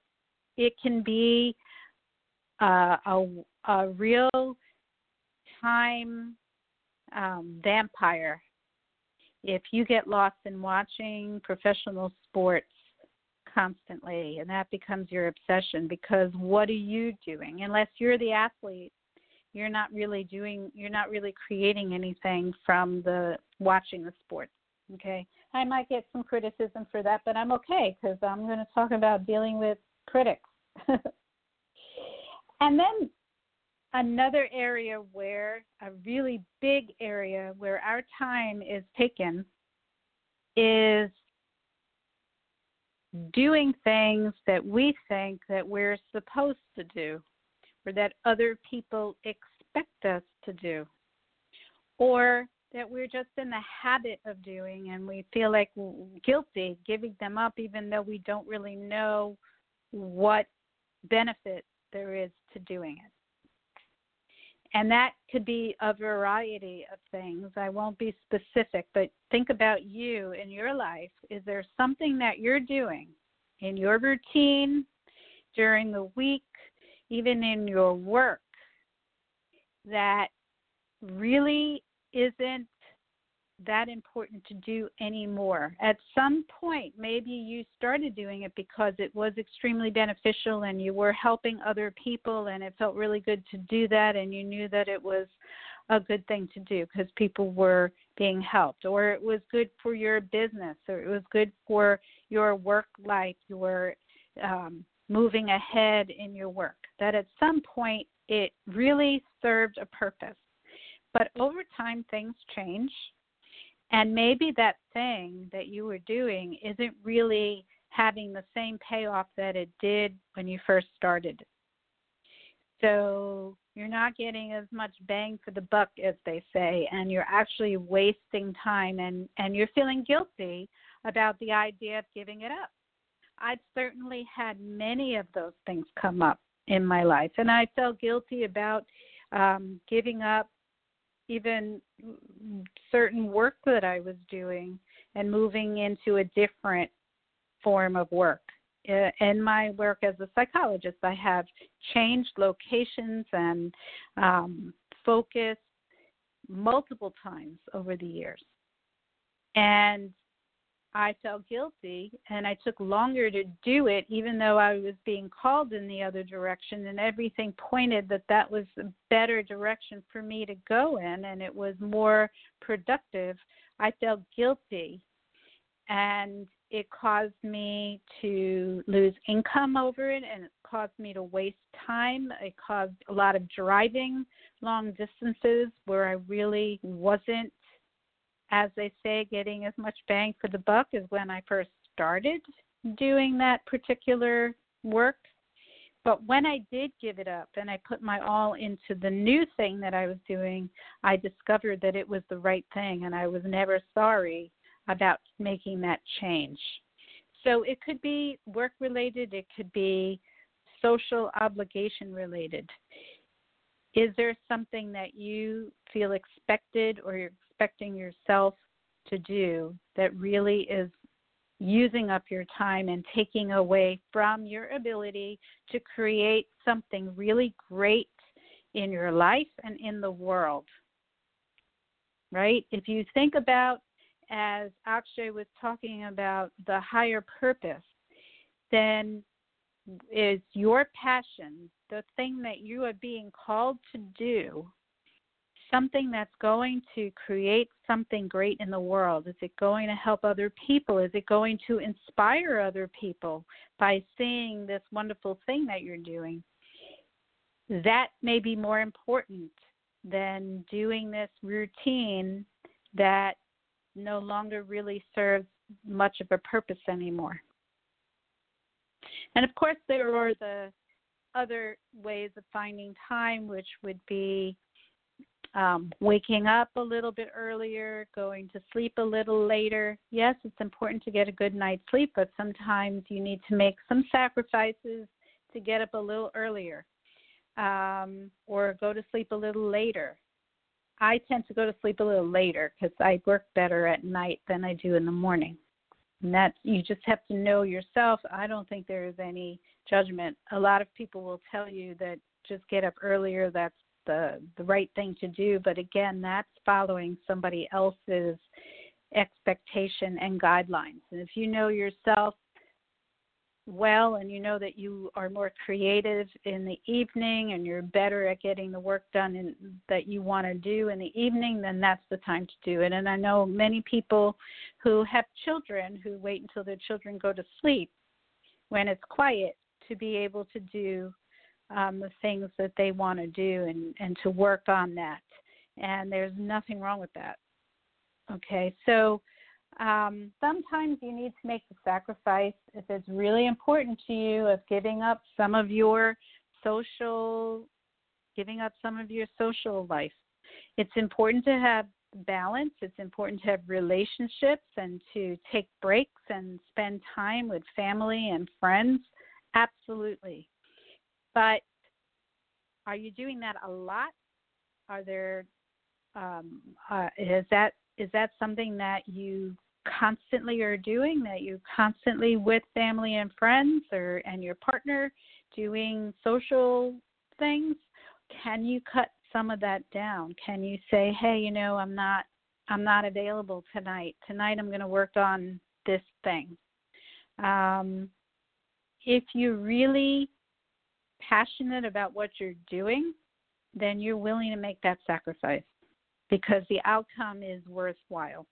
it can be uh, a a real time um, vampire. If you get lost in watching professional sports constantly and that becomes your obsession because what are you doing? Unless you're the athlete you're not really doing you're not really creating anything from the watching the sports. okay? I might get some criticism for that but i'm okay because i'm going to talk about dealing with critics and then another area where a really big area where our time is taken is doing things that we think that we're supposed to do or that other people expect us to do or that we're just in the habit of doing and we feel like guilty giving them up even though we don't really know what benefit there is to doing it and that could be a variety of things. I won't be specific, but think about you in your life. Is there something that you're doing in your routine during the week, even in your work, that really isn't that important to do anymore. At some point, maybe you started doing it because it was extremely beneficial and you were helping other people and it felt really good to do that and you knew that it was a good thing to do because people were being helped or it was good for your business or it was good for your work life, your um, moving ahead in your work. That at some point it really served a purpose. But over time, things change and maybe that thing that you were doing isn't really having the same payoff that it did when you first started. So you're not getting as much bang for the buck as they say and you're actually wasting time and and you're feeling guilty about the idea of giving it up. I've certainly had many of those things come up in my life and I felt guilty about um giving up even certain work that I was doing and moving into a different form of work. In my work as a psychologist, I have changed locations and um, focus multiple times over the years. And I felt guilty and I took longer to do it, even though I was being called in the other direction, and everything pointed that that was a better direction for me to go in and it was more productive. I felt guilty and it caused me to lose income over it and it caused me to waste time. It caused a lot of driving long distances where I really wasn't as they say, getting as much bang for the buck as when I first started doing that particular work. But when I did give it up and I put my all into the new thing that I was doing, I discovered that it was the right thing and I was never sorry about making that change. So it could be work related, it could be social obligation related. Is there something that you feel expected or you're expecting yourself to do that really is using up your time and taking away from your ability to create something really great in your life and in the world. Right? If you think about, as Akshay was talking about, the higher purpose, then is your passion, the thing that you are being called to do, something that's going to create something great in the world? Is it going to help other people? Is it going to inspire other people by seeing this wonderful thing that you're doing? That may be more important than doing this routine that no longer really serves much of a purpose anymore. And of course, there are the other ways of finding time, which would be um, waking up a little bit earlier, going to sleep a little later. Yes, it's important to get a good night's sleep, but sometimes you need to make some sacrifices to get up a little earlier um, or go to sleep a little later. I tend to go to sleep a little later because I work better at night than I do in the morning. And that you just have to know yourself. I don't think there is any judgment. A lot of people will tell you that just get up earlier. That's the the right thing to do. But again that's following somebody else's expectation and guidelines. And if you know yourself well and you know that you are more creative in the evening and you're better at getting the work done that you want to do in the evening then that's the time to do it. And i know many people who have children who wait until their children go to sleep when it's quiet to be able to do um, the things that they want to do and, and to work on that. And there's nothing wrong with that. Okay, so um, sometimes you need to make the sacrifice if it's really important to you of giving up some of your social, giving up some of your social life. It's important to have balance. It's important to have relationships and to take breaks and spend time with family and friends. Absolutely. But are you doing that a lot? Are there um, uh, is that is that something that you constantly are doing that you constantly with family and friends or and your partner doing social things? Can you cut some of that down? Can you say hey you know i'm not i'm not available tonight. Tonight i'm going to work on this thing. Um, if you really passionate about what you're doing, then you're willing to make that sacrifice because the outcome is worthwhile.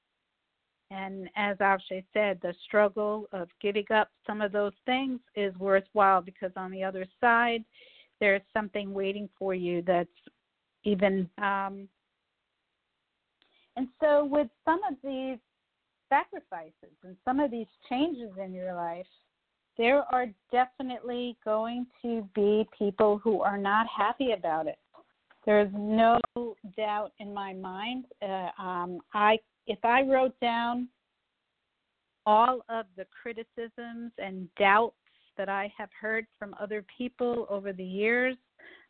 And as Akshay said, the struggle of giving up some of those things is worthwhile because on the other side, there's something waiting for you that's even. Um, and so, with some of these sacrifices and some of these changes in your life, there are definitely going to be people who are not happy about it. There's no doubt in my mind. Uh, um, I if I wrote down all of the criticisms and doubts that I have heard from other people over the years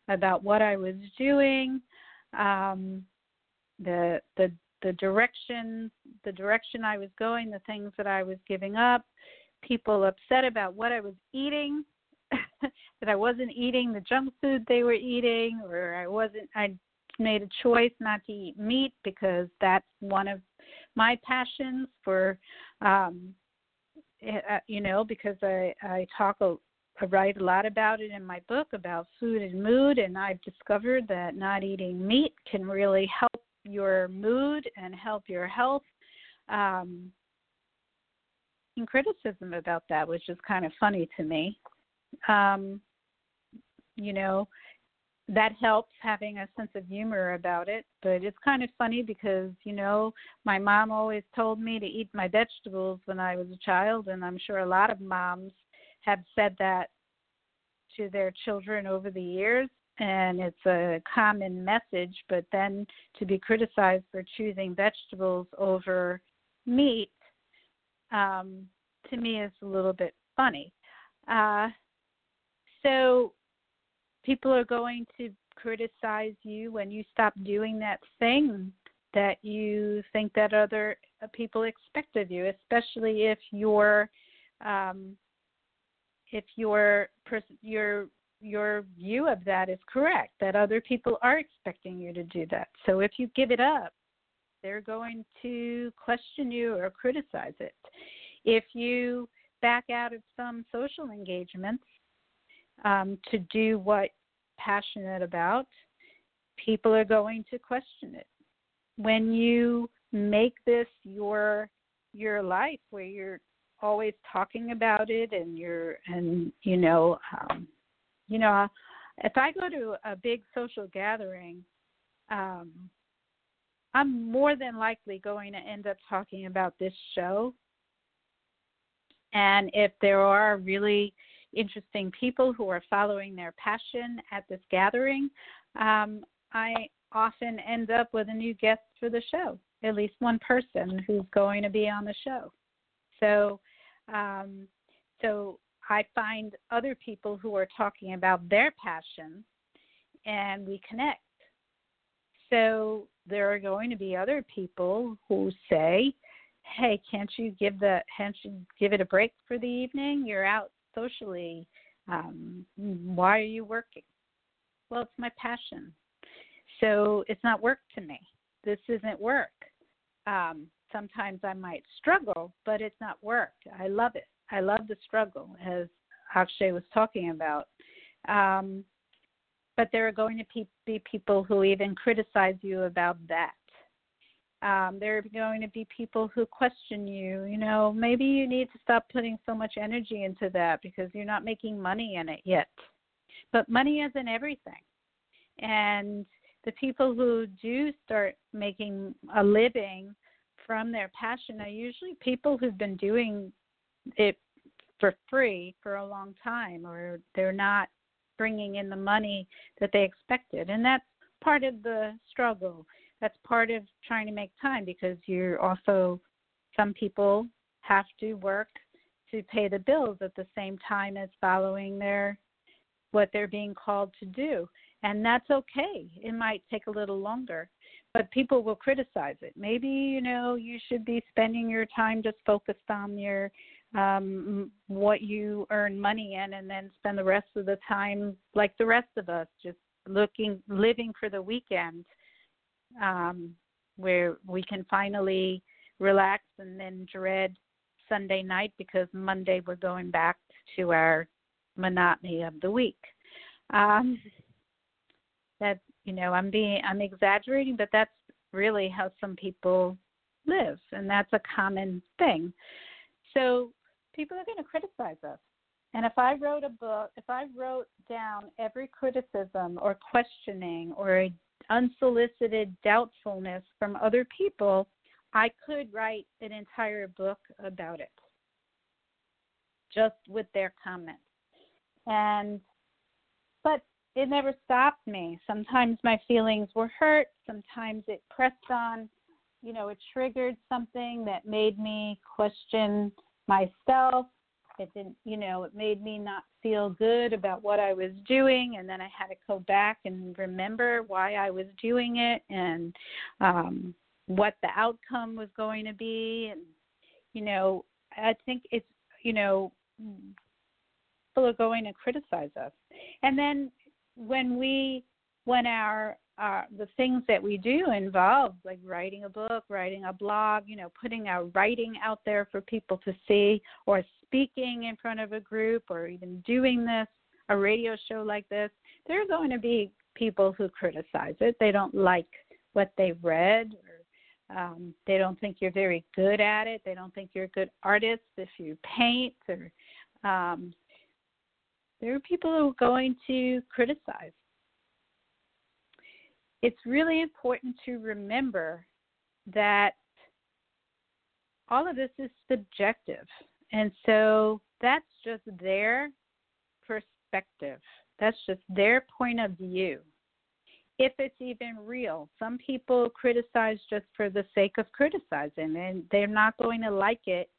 about what I was doing, um, the the the direction the direction I was going, the things that I was giving up, people upset about what I was eating, that I wasn't eating the junk food they were eating, or I wasn't, I made a choice not to eat meat because that's one of my passions for, um, eh, uh, you know, because I, I talk a, I write a lot about it in my book about food and mood, and I've discovered that not eating meat can really help your mood and help your health. Um, criticism about that, which is kind of funny to me. Um, you know, that helps having a sense of humor about it, but it's kind of funny because, you know, my mom always told me to eat my vegetables when I was a child, and I'm sure a lot of moms have said that to their children over the years and it's a common message but then to be criticized for choosing vegetables over meat um, to me is a little bit funny. Uh, so people are going to criticize you when you stop doing that thing that you think that other people expect of you, especially if your um, if your your your view of that is correct, that other people are expecting you to do that. So if you give it up, they're going to question you or criticize it. If you back out of some social engagements um, to do what passionate about, people are going to question it. When you make this your your life where you're always talking about it and you're and you know um you know if i go to a big social gathering um i'm more than likely going to end up talking about this show and if there are really interesting people who are following their passion at this gathering um i often end up with a new guest for the show at least one person who's going to be on the show. So, um, so I find other people who are talking about their passion, and we connect. So there are going to be other people who say, "Hey, can't you give the can't you give it a break for the evening? You're out socially. Um, why are you working?" Well, it's my passion. So it's not work to me. This isn't work um, sometimes I might struggle, but it's not work. I love it. I love the struggle, as Akshay was talking about. Um, but there are going to be people who even criticize you about that. Um, there are going to be people who question you. You know, maybe you need to stop putting so much energy into that because you're not making money in it yet. But money isn't everything. And the people who do start making a living from their passion are usually people who've been doing it for free for a long time or they're not bringing in the money that they expected and that's part of the struggle that's part of trying to make time because you're also some people have to work to pay the bills at the same time as following their what they're being called to do and that's okay. It might take a little longer, but people will criticize it. Maybe you know you should be spending your time just focused on your um what you earn money in and then spend the rest of the time like the rest of us just looking living for the weekend um where we can finally relax and then dread Sunday night because Monday we're going back to our monotony of the week. Um that you know i'm being i'm exaggerating but that's really how some people live and that's a common thing so people are going to criticize us. And if i wrote a book if i wrote down every criticism or questioning or unsolicited doubtfulness from other people i could write an entire book about it. Just with their comments. And but it never stopped me. Sometimes my feelings were hurt, sometimes it pressed on, you know, it triggered something that made me question myself. It didn't, you know, it made me not feel good about what I was doing and then I had to go back and remember why I was doing it and um what the outcome was going to be and you know, I think it's, you know, people are going to criticize us. And then when we when our uh, the things that we do involve like writing a book, writing a blog, you know, putting our writing out there for people to see, or speaking in front of a group, or even doing this a radio show like this, there are going to be people who criticize it. They don't like what they've read, or um, they don't think you're very good at it. They don't think you're a good artist if you paint, or um, there are people who are going to criticize. It's really important to remember that all of this is subjective. And so that's just their perspective. That's just their point of view. If it's even real, some people criticize just for the sake of criticizing, and they're not going to like it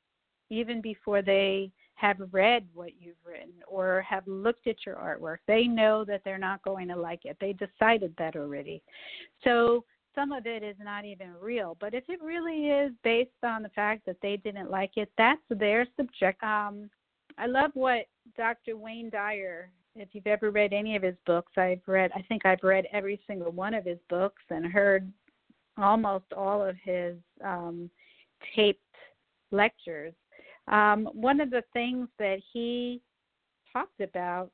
even before they have read what you've written or have looked at your artwork. They know that they're not going to like it. They decided that already. So some of it is not even real. But if it really is based on the fact that they didn't like it, that's their subject. Um, I love what Dr. Wayne Dyer. If you've ever read any of his books, I've read. I think I've read every single one of his books and heard almost all of his um, taped lectures. Um, one of the things that he talked about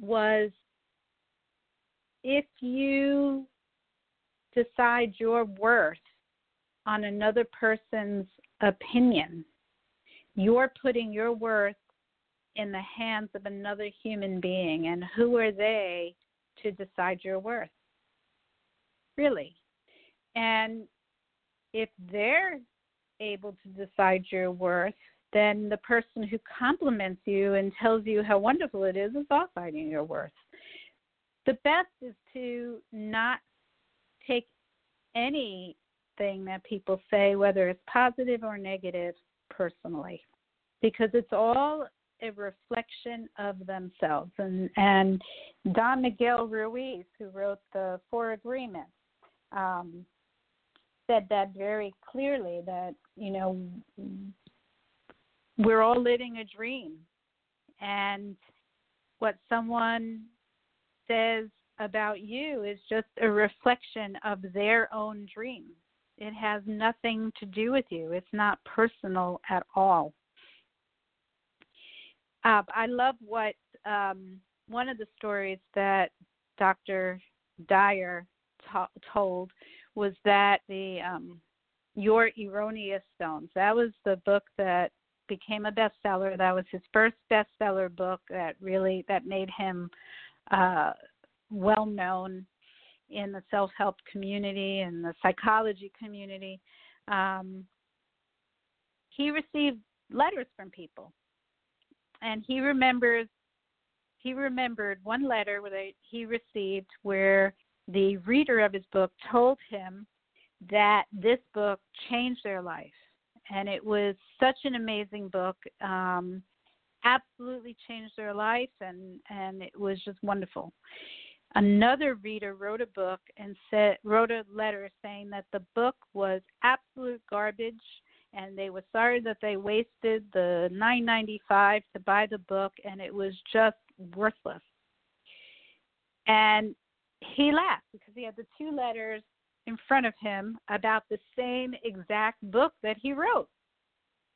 was if you decide your worth on another person's opinion, you're putting your worth in the hands of another human being. And who are they to decide your worth? Really. And if they're able to decide your worth, then the person who compliments you and tells you how wonderful it is is deciding your worth. The best is to not take anything that people say, whether it's positive or negative, personally, because it's all a reflection of themselves. And and Don Miguel Ruiz, who wrote the Four Agreements, um, said that very clearly. That you know we're all living a dream, and what someone says about you is just a reflection of their own dream. It has nothing to do with you. It's not personal at all. Uh, I love what um, one of the stories that Dr. Dyer t- told was that the um, Your Erroneous Zones. That was the book that became a bestseller. That was his first bestseller book that really that made him uh, well known in the self help community and the psychology community. Um, he received letters from people, and he remembers he remembered one letter that he received where the reader of his book told him that this book changed their life, and it was such an amazing book. Um, absolutely changed their life and and it was just wonderful Another reader wrote a book and said wrote a letter saying that the book was absolute garbage and they were sorry that they wasted the 9.95 to buy the book and it was just worthless. And he laughed because he had the two letters in front of him about the same exact book that he wrote.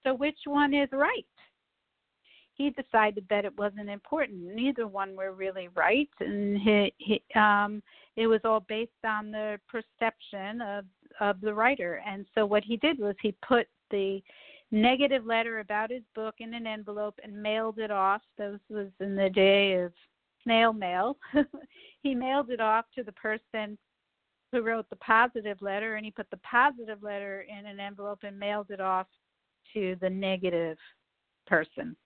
So which one is right? he decided that it wasn't important. Neither one were really right, and he, he, um, it was all based on the perception of of the writer. And so what he did was he put the negative letter about his book in an envelope and mailed it off. This was in the day of snail mail. he mailed it off to the person who wrote the positive letter, and he put the positive letter in an envelope and mailed it off to the negative person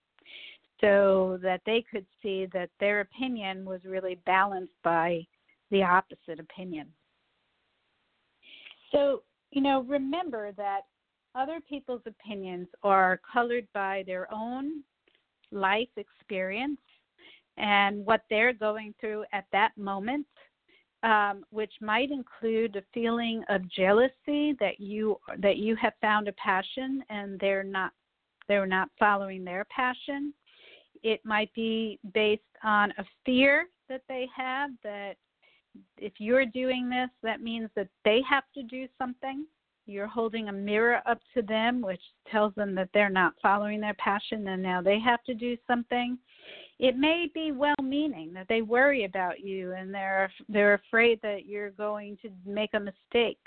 so that they could see that their opinion was really balanced by the opposite opinion. So, you know, remember that other people's opinions are colored by their own life experience and what they're going through at that moment, um, which might include a feeling of jealousy that you that you have found a passion and they're not they're not following their passion it might be based on a fear that they have that if you're doing this, that means that they have to do something. You're holding a mirror up to them, which tells them that they're not following their passion and now they have to do something. It may be well meaning that they worry about you and they're they're afraid that you're going to make a mistake.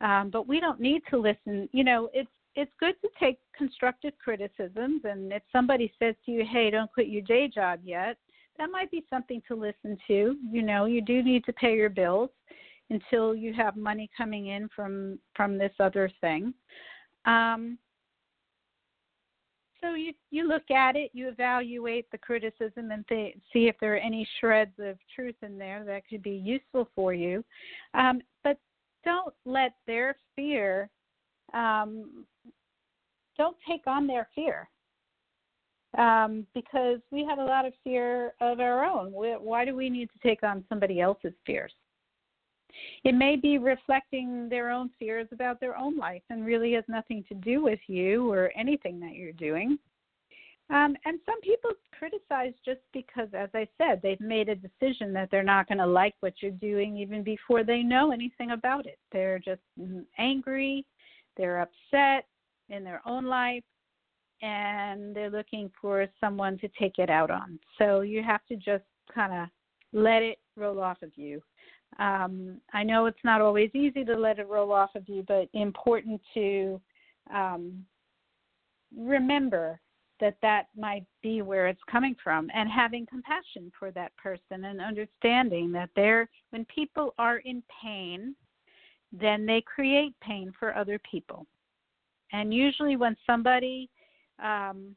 Um, but we don't need to listen. You know, it's it's good to take constructive criticisms and if somebody says to you hey don't quit your day job yet that might be something to listen to you know you do need to pay your bills until you have money coming in from from this other thing um, so you you look at it you evaluate the criticism and th- see if there are any shreds of truth in there that could be useful for you um, but don't let their fear um, don't take on their fear um, because we have a lot of fear of our own. Why do we need to take on somebody else's fears? It may be reflecting their own fears about their own life and really has nothing to do with you or anything that you're doing. Um, and some people criticize just because, as I said, they've made a decision that they're not going to like what you're doing even before they know anything about it. They're just angry, they're upset in their own life, and they're looking for someone to take it out on. So you have to just kind of let it roll off of you. Um, I know it's not always easy to let it roll off of you, but important to um, remember that that might be where it's coming from and having compassion for that person and understanding that they're when people are in pain then they create pain for other people. And usually when somebody um,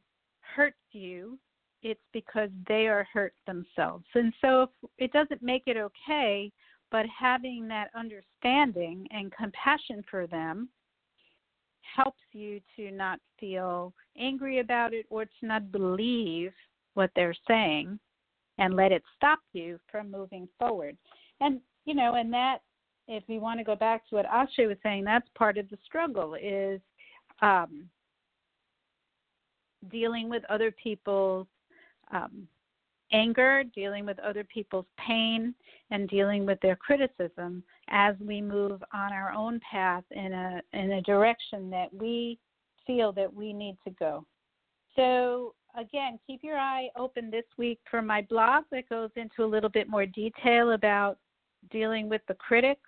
hurts you it's because they are hurt themselves. And so if it doesn't make it okay but having that understanding and compassion for them helps you to not feel angry about it or to not believe what they're saying and let it stop you from moving forward. And you know, and that if you want to go back to what Akshay was saying, that's part of the struggle is um, dealing with other people's um, anger, dealing with other people's pain, and dealing with their criticism as we move on our own path in a in a direction that we feel that we need to go. So again, keep your eye open this week for my blog that goes into a little bit more detail about dealing with the critics.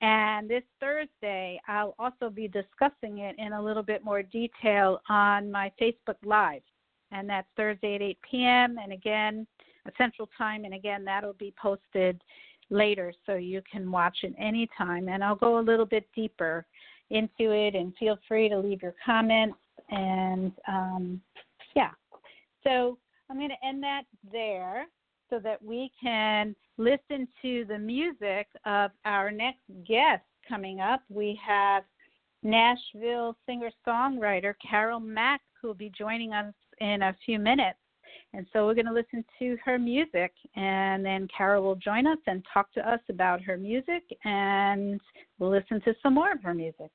And this Thursday, I'll also be discussing it in a little bit more detail on my Facebook Live and that's Thursday at 8 p.m. And again, Central Time, and again, that'll be posted later so you can watch it anytime. And I'll go a little bit deeper into it, and feel free to leave your comments. And um, yeah, so I'm going to end that there so that we can listen to the music of our next guest coming up. We have Nashville singer songwriter Caryl Mack, who will be joining us in a few minutes. And so we're going to listen to her music, and then Caryl will join us and talk to us about her music, and we'll listen to some more of her music.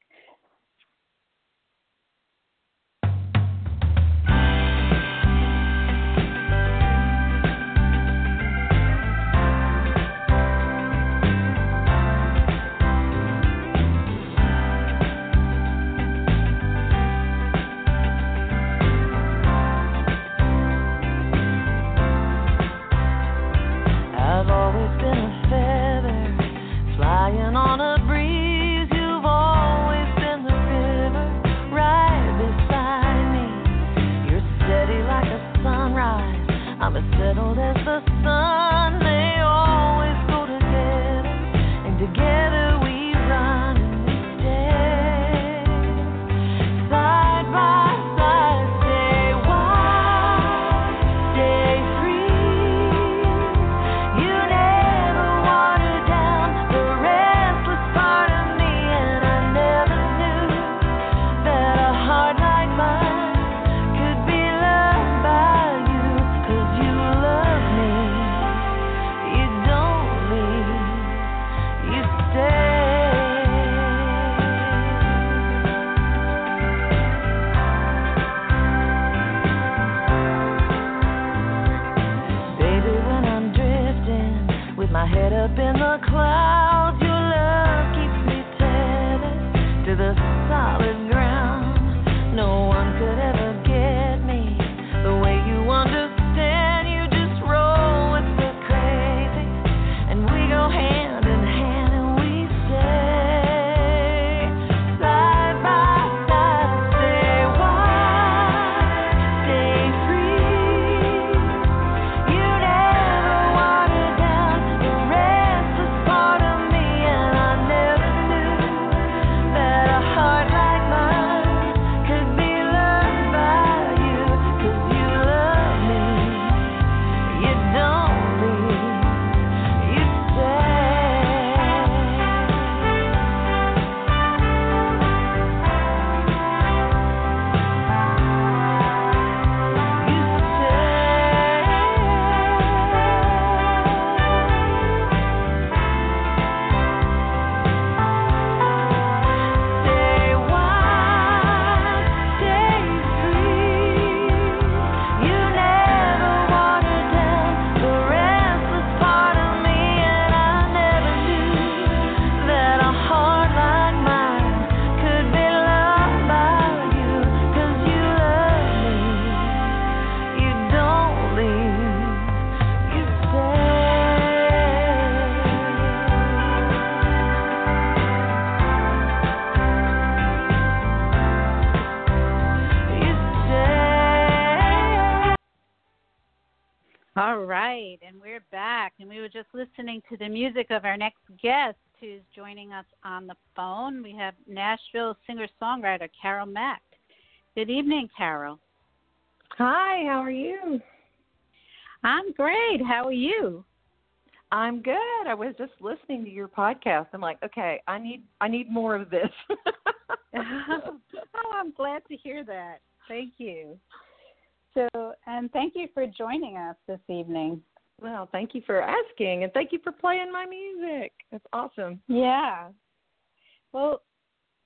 Heart like music of our next guest who's joining us on the phone. We have Nashville singer songwriter Caryl Mack. Good evening, Caryl. Hi, how are you? I'm great. How are you? I'm good. I was just listening to your podcast. I'm like, okay, I need I need more of this. oh, I'm glad to hear that. Thank you. So, and thank you for joining us this evening. Well, thank you for asking, and thank you for playing my music. That's awesome. Yeah. Well,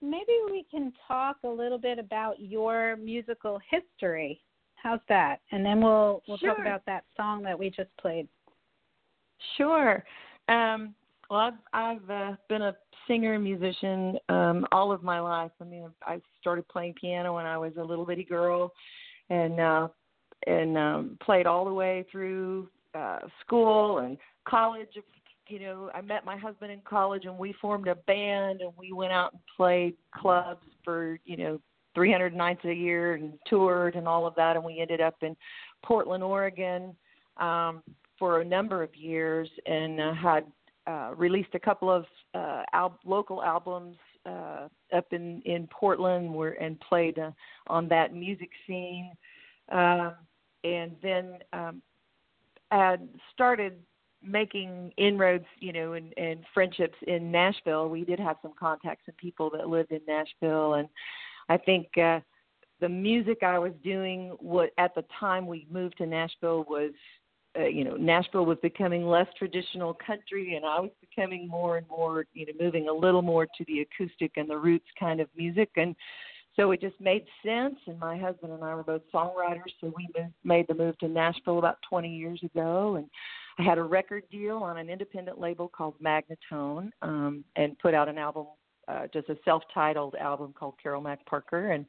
maybe we can talk a little bit about your musical history. How's that? And then we'll we'll sure. talk about that song that we just played. Sure. Um, well, I've, I've uh, been a singer and musician um, all of my life. I mean, I started playing piano when I was a little bitty girl, and uh, and um, played all the way through uh, school and college. You know, I met my husband in college, and we formed a band, and we went out and played clubs for you know 300 nights a year and toured and all of that, and we ended up in Portland, Oregon. Um, for a number of years and uh, had uh, released a couple of uh, al- local albums uh, up in in Portland, where and played uh, on that music scene, uh, and then um, started making inroads, you know, and, and friendships in Nashville. We did have some contacts and people that lived in Nashville, and I think. Uh, the music I was doing, what at the time we moved to Nashville was uh, you know Nashville was becoming less traditional country, and I was becoming more and more you know moving a little more to the acoustic and the roots kind of music, and so it just made sense. And my husband and I were both songwriters, so we made the move to Nashville about 20 years ago, and I had a record deal on an independent label called Magnatone, um, and put out an album, uh, just a self-titled album called Caryl Mack Parker, and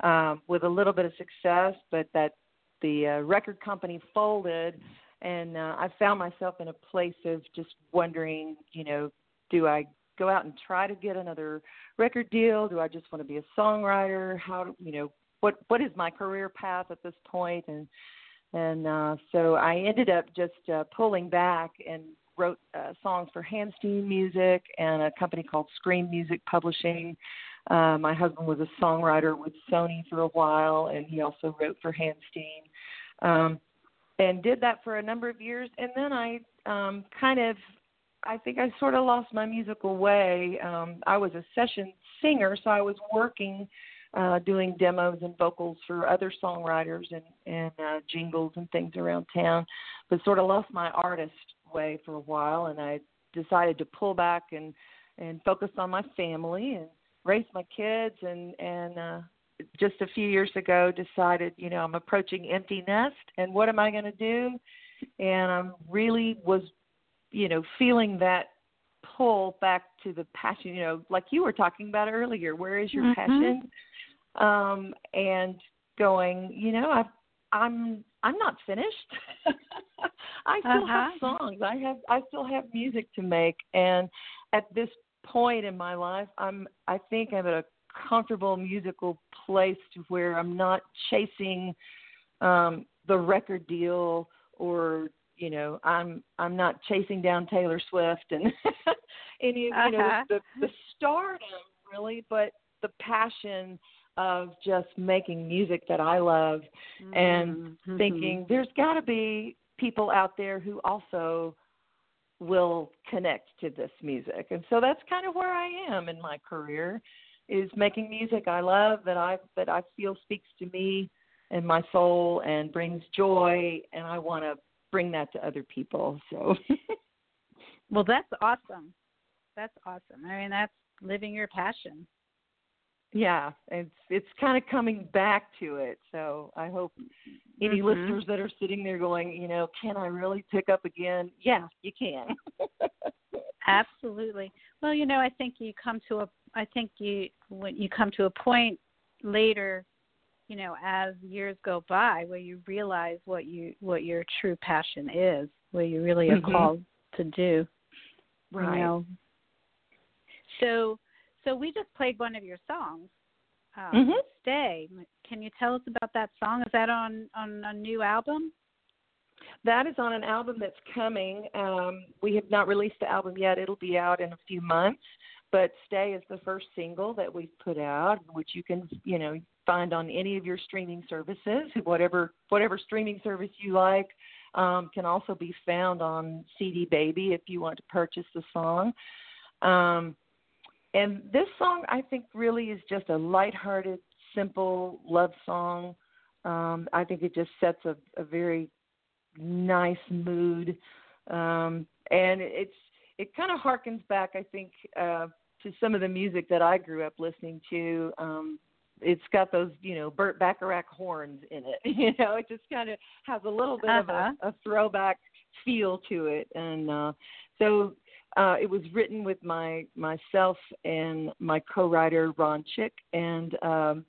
um, with a little bit of success, but that the uh, record company folded, and uh, I found myself in a place of just wondering, you know, do I go out and try to get another record deal? Do I just want to be a songwriter? How you know what what is my career path at this point? And and uh, so I ended up just uh, pulling back and wrote uh, songs for Hamstein Music and a company called Scream Music Publishing. Uh, my husband was a songwriter with Sony for a while, and he also wrote for Hamstein, um, and did that for a number of years. And then I um, kind of, I think I sort of lost my musical way. Um, I was a session singer, so I was working, uh, doing demos and vocals for other songwriters and and uh, jingles and things around town, but sort of lost my artist way for a while, and I decided to pull back and and focus on my family and raise my kids and and uh just a few years ago decided you know i'm approaching empty nest and what am i going to do and i'm really was you know feeling that pull back to the passion you know like you were talking about earlier where is your mm-hmm. passion um and going you know i i'm i'm not finished i still uh-huh. have songs i have i still have music to make and at this point in my life, I'm I think I'm at a comfortable musical place to where I'm not chasing um the record deal or you know I'm I'm not chasing down Taylor Swift and any of you know uh-huh. the the stardom really, but the passion of just making music that I love mm-hmm. and thinking there's got to be people out there who also will connect to this music. And so that's kind of where I am in my career is making music I love that I that I feel speaks to me and my soul and brings joy and I want to bring that to other people. So Well, that's awesome. That's awesome. I mean, that's living your passion. Yeah, it's it's kind of coming back to it. So I hope any mm-hmm. listeners that are sitting there going, you know, can I really pick up again? Yeah, you can. Absolutely. Well, you know, I think you come to a I think you when you come to a point later, you know, as years go by where you realize what you what your true passion is, where you really are mm-hmm. called to do. Right. You know. So so we just played one of your songs. Um, mm-hmm. Stay. Can you tell us about that song? Is that on on a new album? That is on an album that's coming. Um, we have not released the album yet. It'll be out in a few months. But Stay is the first single that we've put out, which you can, you know, find on any of your streaming services, whatever whatever streaming service you like. Um, can also be found on CD Baby if you want to purchase the song. Um, and this song, I think, really is just a lighthearted, simple love song. Um, I think it just sets a, a very nice mood, um, and it's it kind of harkens back, I think, uh, to some of the music that I grew up listening to. Um, it's got those, you know, Burt Bacharach horns in it. You know, it just kind of has a little bit uh-huh. of a, uh-huh. a throwback feel to it, and uh, so uh, it was written with my myself and my co-writer Ron Chick and um,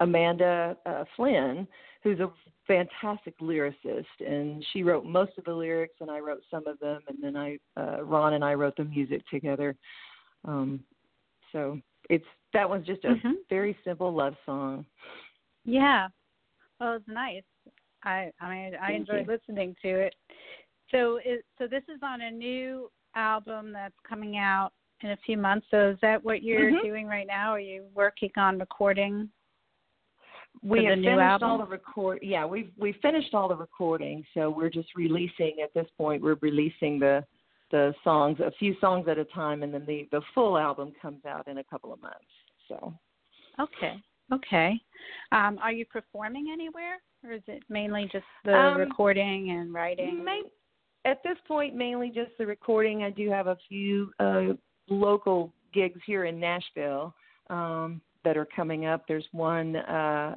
Amanda uh, Flynn, who's a fantastic lyricist, and she wrote most of the lyrics, and I wrote some of them, and then I uh, Ron and I wrote the music together. Um, so it's that one's just a mm-hmm. very simple love song. Yeah, well, it's nice. I I mean I Thank you. listening to it. So is so this is on a new album that's coming out in a few months. So is that what you're mm-hmm. doing right now? Are you working on recording? we have finished album? all the record. Yeah, we've we finished all the recording, so we're just releasing at this point. We're releasing the the songs, a few songs at a time, and then the the full album comes out in a couple of months. So. Okay. Okay. Um, are you performing anywhere, or is it mainly just the um, recording and writing? Main, at this point, mainly just the recording. I do have a few uh, local gigs here in Nashville. Um, that are coming up. There's one uh,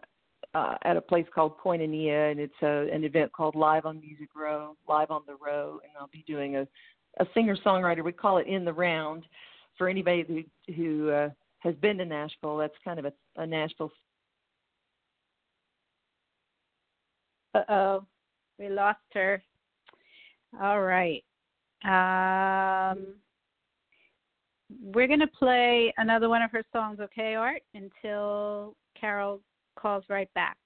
uh, at a place called Koinonia, and it's a, an event called Live on Music Row, Live on the Row, and I'll be doing a, a singer songwriter. We call it In the Round for anybody who who uh, has been to Nashville. That's kind of a, a Nashville. Uh oh, we lost her. All right. Um, we're going to play another one of her songs, okay, Art, until Caryl calls right back.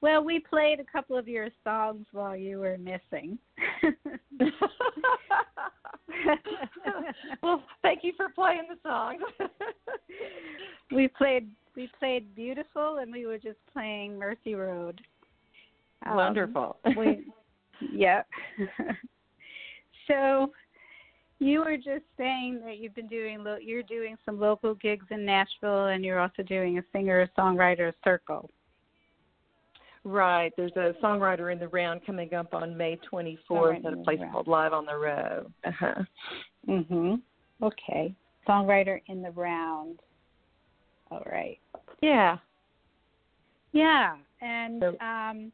Well, we played a couple of your songs while you were missing. well, thank you for playing the songs. we played we played beautiful, and we were just playing Mercy Road. Um, Wonderful. we, yep. so, you were just saying that you've been doing lo- you're doing some local gigs in Nashville, and you're also doing a singer songwriter circle. Right. There's a songwriter in the round coming up on May 24th at a place called Live on the Row. Uh-huh. Mhm. Okay. Songwriter in the round. All right. Yeah. Yeah, and um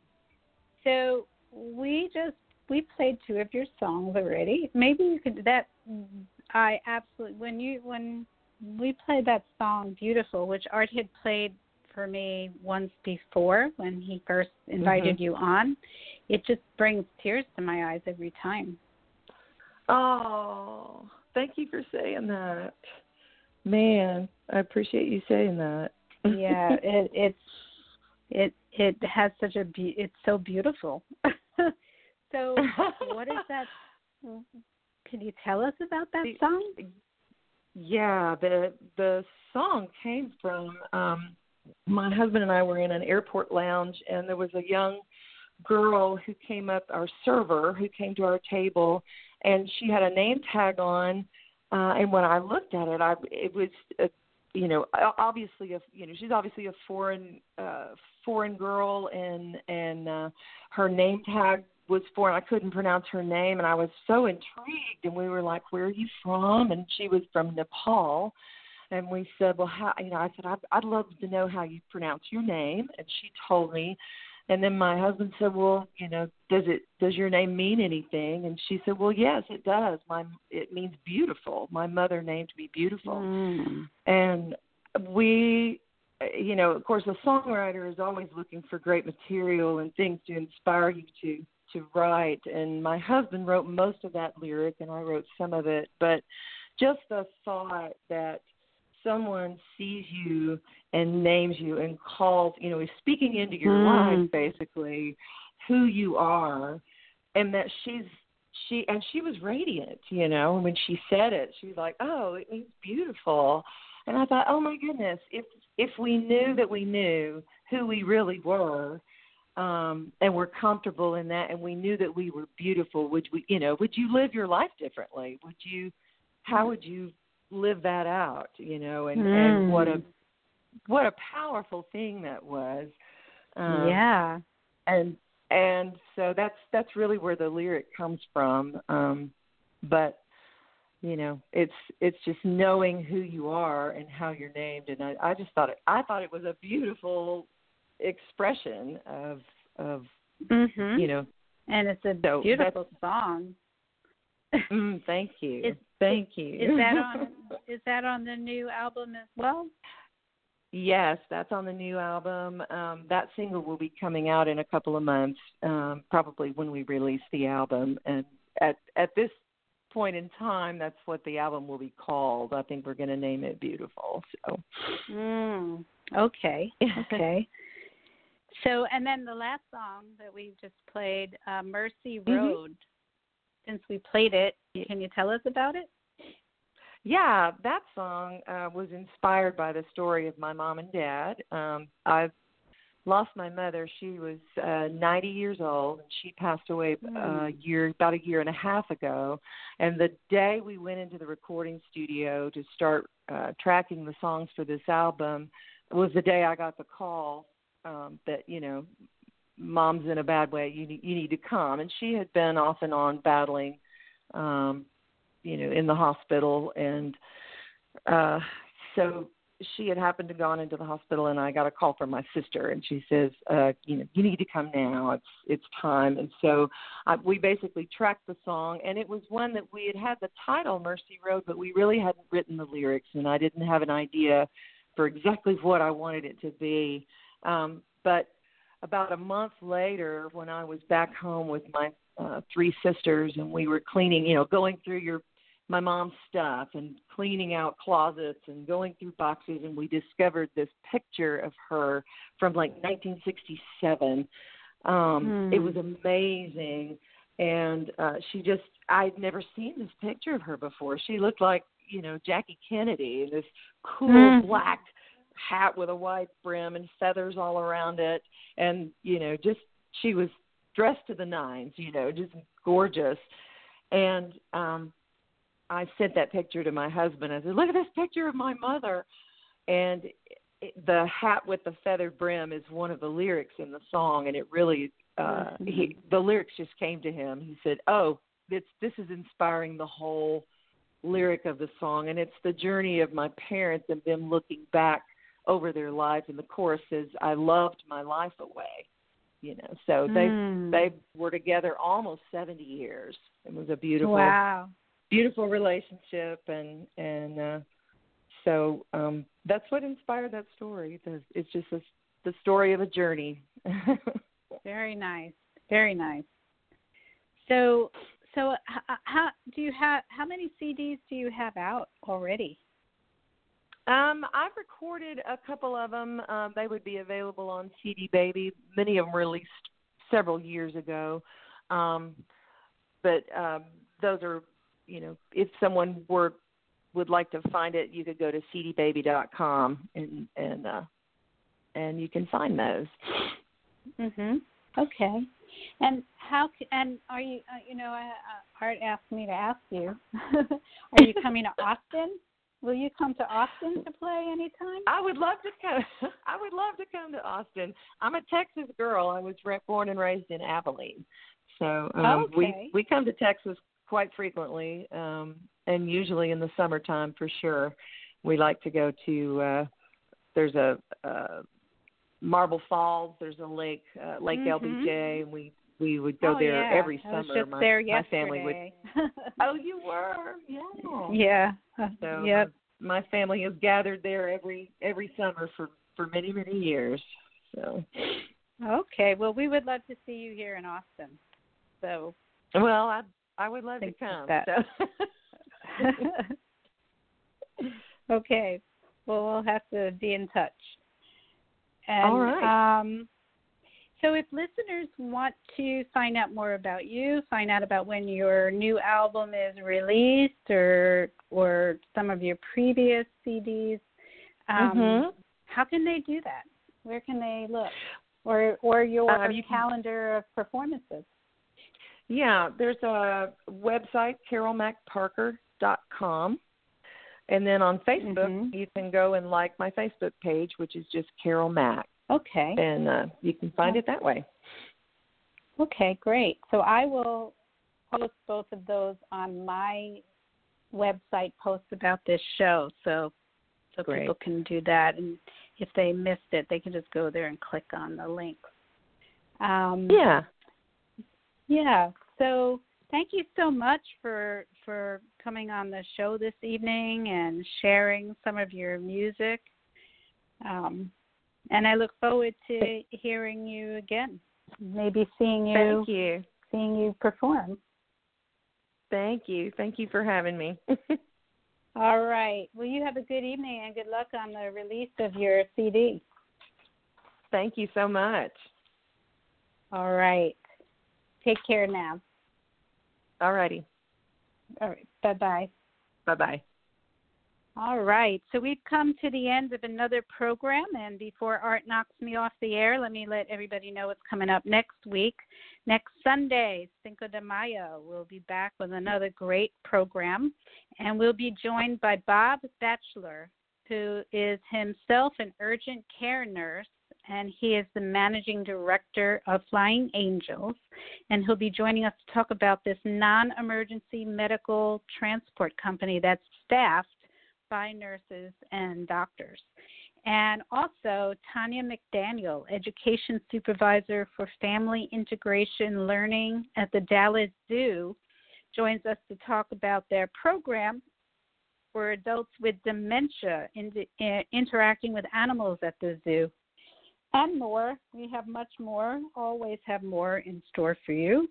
so we just we played two of your songs already. Maybe you could that I absolutely when you when we played that song Beautiful, which Art had played for me once before when he first invited mm-hmm. you on. It just brings tears to my eyes every time. Oh, thank you for saying that. Man, I appreciate you saying that. yeah, it it's it it has such a be- it's so beautiful. so what is that can you tell us about that song? Yeah, the the song came from um my husband and I were in an airport lounge, and there was a young girl who came up, our server, who came to our table, and she had a name tag on. Uh, and when I looked at it, I it was, a, you know, obviously a, you know, she's obviously a foreign, uh, foreign girl, and and uh, her name tag was foreign. I couldn't pronounce her name, and I was so intrigued. And we were like, "Where are you from?" And she was from Nepal and we said, well, how, you know, I said, I'd, I'd love to know how you pronounce your name, and she told me. And then my husband said, well, you know, does it does your name mean anything? And she said, well, yes, it does. My it means beautiful. My mother named me beautiful. Mm. And we you know, of course, a songwriter is always looking for great material and things to inspire you to to write. And my husband wrote most of that lyric, and I wrote some of it. But just the thought that someone sees you and names you and calls, you know, is speaking into your mm. life basically who you are and that she's she and she was radiant, you know, when she said it, she was like, "Oh, it means beautiful." And I thought, "Oh my goodness, if if we knew that we knew who we really were, um and we're comfortable in that and we knew that we were beautiful, would we, you know, would you live your life differently? Would you how would you live that out, you know, and, mm. and what a what a powerful thing that was. Um, yeah. And and so that's that's really where the lyric comes from. Um but you know, it's it's just knowing who you are and how you're named and I, I just thought it I thought it was a beautiful expression of of mm-hmm. you know and it's a so beautiful song. mm, thank you. Is, Thank you. Is that on is that on the new album as well? Yes, that's on the new album. Um, that single will be coming out in a couple of months, um, probably when we release the album. And at at this point in time, that's what the album will be called. I think we're going to name it Beautiful. So. Mm, okay. Okay. so, and then the last song that we just played, uh, Mercy Mm-hmm. Road. Mm-hmm since we played it. Can you tell us about it? Yeah, that song uh, was inspired by the story of my mom and dad. Um, I've lost my mother. She was uh, 90 years old, and she passed away uh, a year, about a year and a half ago. And the day we went into the recording studio to start uh, tracking the songs for this album was the day I got the call um, that you know mom's in a bad way you need you need to come. And she had been off and on battling um you know in the hospital. And uh so she had happened to gone into the hospital and I got a call from my sister and she says uh you know you need to come now. It's it's time. And so I, we basically tracked the song and it was one that we had had the title Mercy Road but we really hadn't written the lyrics and I didn't have an idea for exactly what I wanted it to be. Um but about a month later when I was back home with my uh, three sisters and we were cleaning, you know, going through your my mom's stuff and cleaning out closets and going through boxes and we discovered this picture of her from like 1967 um it Hmm. was amazing and uh she just I'd never seen this picture of her before she looked like you know Jackie Kennedy in this cool Mhm. black hat with a white brim and feathers all around it. And you know just she was dressed to the nines you know just gorgeous. And um I sent that picture to my husband. I said, "Look at this picture of my mother," and it, the hat with the feathered brim is one of the lyrics in the song, and it really uh he the lyrics just came to him. He said, "Oh, this this is inspiring the whole lyric of the song, and it's the journey of my parents and them looking back over their lives." And the chorus is "I loved my life away." You know, so they Hmm. they were together almost 70 years. It was a beautiful Wow. beautiful relationship and and uh so um that's what inspired that story it's just a, the story of a journey Very nice. Very nice. So, so h- how do you have? How many CDs do you have out already? Um i've recorded a couple of them um they would be available on cd baby many of them released several years ago um but um those are you know if someone were would like to find it you could go to cdbaby.com and and uh and you can find those Mhm. Okay. And how? And are you? Uh, you know, uh, uh, Art asked me to ask you. are you coming to Austin? Will you come to Austin to play anytime? I would love to come. I would love to come to Austin. I'm a Texas girl. I was born and raised in Abilene, so um, Okay. we we come to Texas quite frequently, um, and usually in the summertime for sure. We like to go to. uh There's a uh, Marble Falls. There's a lake, uh, Lake Mhm. LBJ, and we we would go oh, there yeah. every I was summer. just my, there my family would. Oh, you were, yeah. yeah. So yep. my, my family has gathered there every every summer for for many many years. So Okay. Well, we would love to see you here in Austin. So. well, I I would love to come. that. So. okay. Well, we'll have to be in touch. And, All right. Um, so, if listeners want to find out more about you, find out about when your new album is released, or or some of your previous CDs, um, Mhm. how can they do that? Where can they look? Or or your Um, you can- calendar of performances? Yeah, there's a website carylmackparker.com. And then on Facebook, Mhm. you can go and like my Facebook page, which is just Caryl Mack, Okay. and uh, you can find it that way. Okay, great. So I will post both of those on my website post about this show so so Great. people can do that and if they missed it they can just go there and click on the links. Um Yeah. yeah. So thank you so much for for coming on the show this evening and sharing some of your music. Um, and I look forward to hearing you again. Maybe seeing you, Thank you. seeing you perform. Thank you. Thank you for having me. All right. Well, you have a good evening and good luck on the release of your CD. Thank you so much. All right. Take care now. All righty. All right. Bye bye. Bye bye. All right. So we've come to the end of another program. And before Art knocks me off the air, let me let everybody know what's coming up next week. Next Sunday, Cinco de Mayo, we'll be back with another great program. And we'll be joined by Bob Batchelor, who is himself an urgent care nurse. And he is the managing director of Flying Angels. And he'll be joining us to talk about this non emergency medical transport company that's staffed by nurses and doctors. And also, Tanya McDaniel, Education Supervisor for Family Integration Learning at the Dallas Zoo, joins us to talk about their program for adults with dementia in, uh, interacting with animals at the zoo. And more. We have much more, always have more in store for you.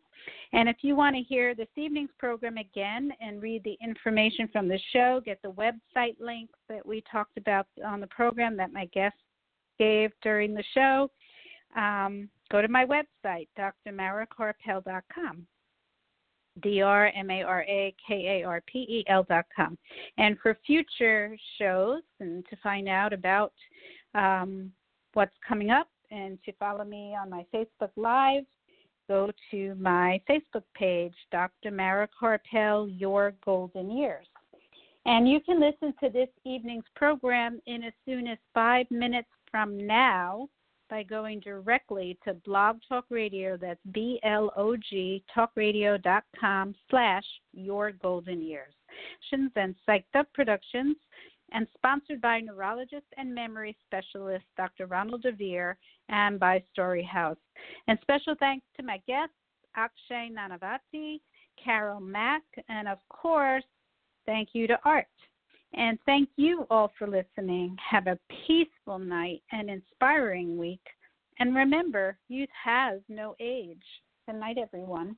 And if you want to hear this evening's program again and read the information from the show, get the website links that we talked about on the program that my guest gave during the show, um, go to my website, drmarakarpel.com. D R M A R A K A R P E L dot com. And for future shows and to find out about um, what's coming up and to follow me on my Facebook Live, go to my Facebook page, Dr. Mara Karpel, Your Golden Years. And you can listen to this evening's program in as soon as five minutes from now by going directly to Blog Talk Radio. That's B L O G talkradio.com slash your golden years. And Psyched Up Productions and sponsored by neurologist and memory specialist Dr. Ronald DeVere and by Story House. And special thanks to my guests, Akshay Nanavati, Caryl Mack, and of course, thank you to Art. And thank you all for listening. Have a peaceful night and inspiring week. And remember, youth has no age. Good night, everyone.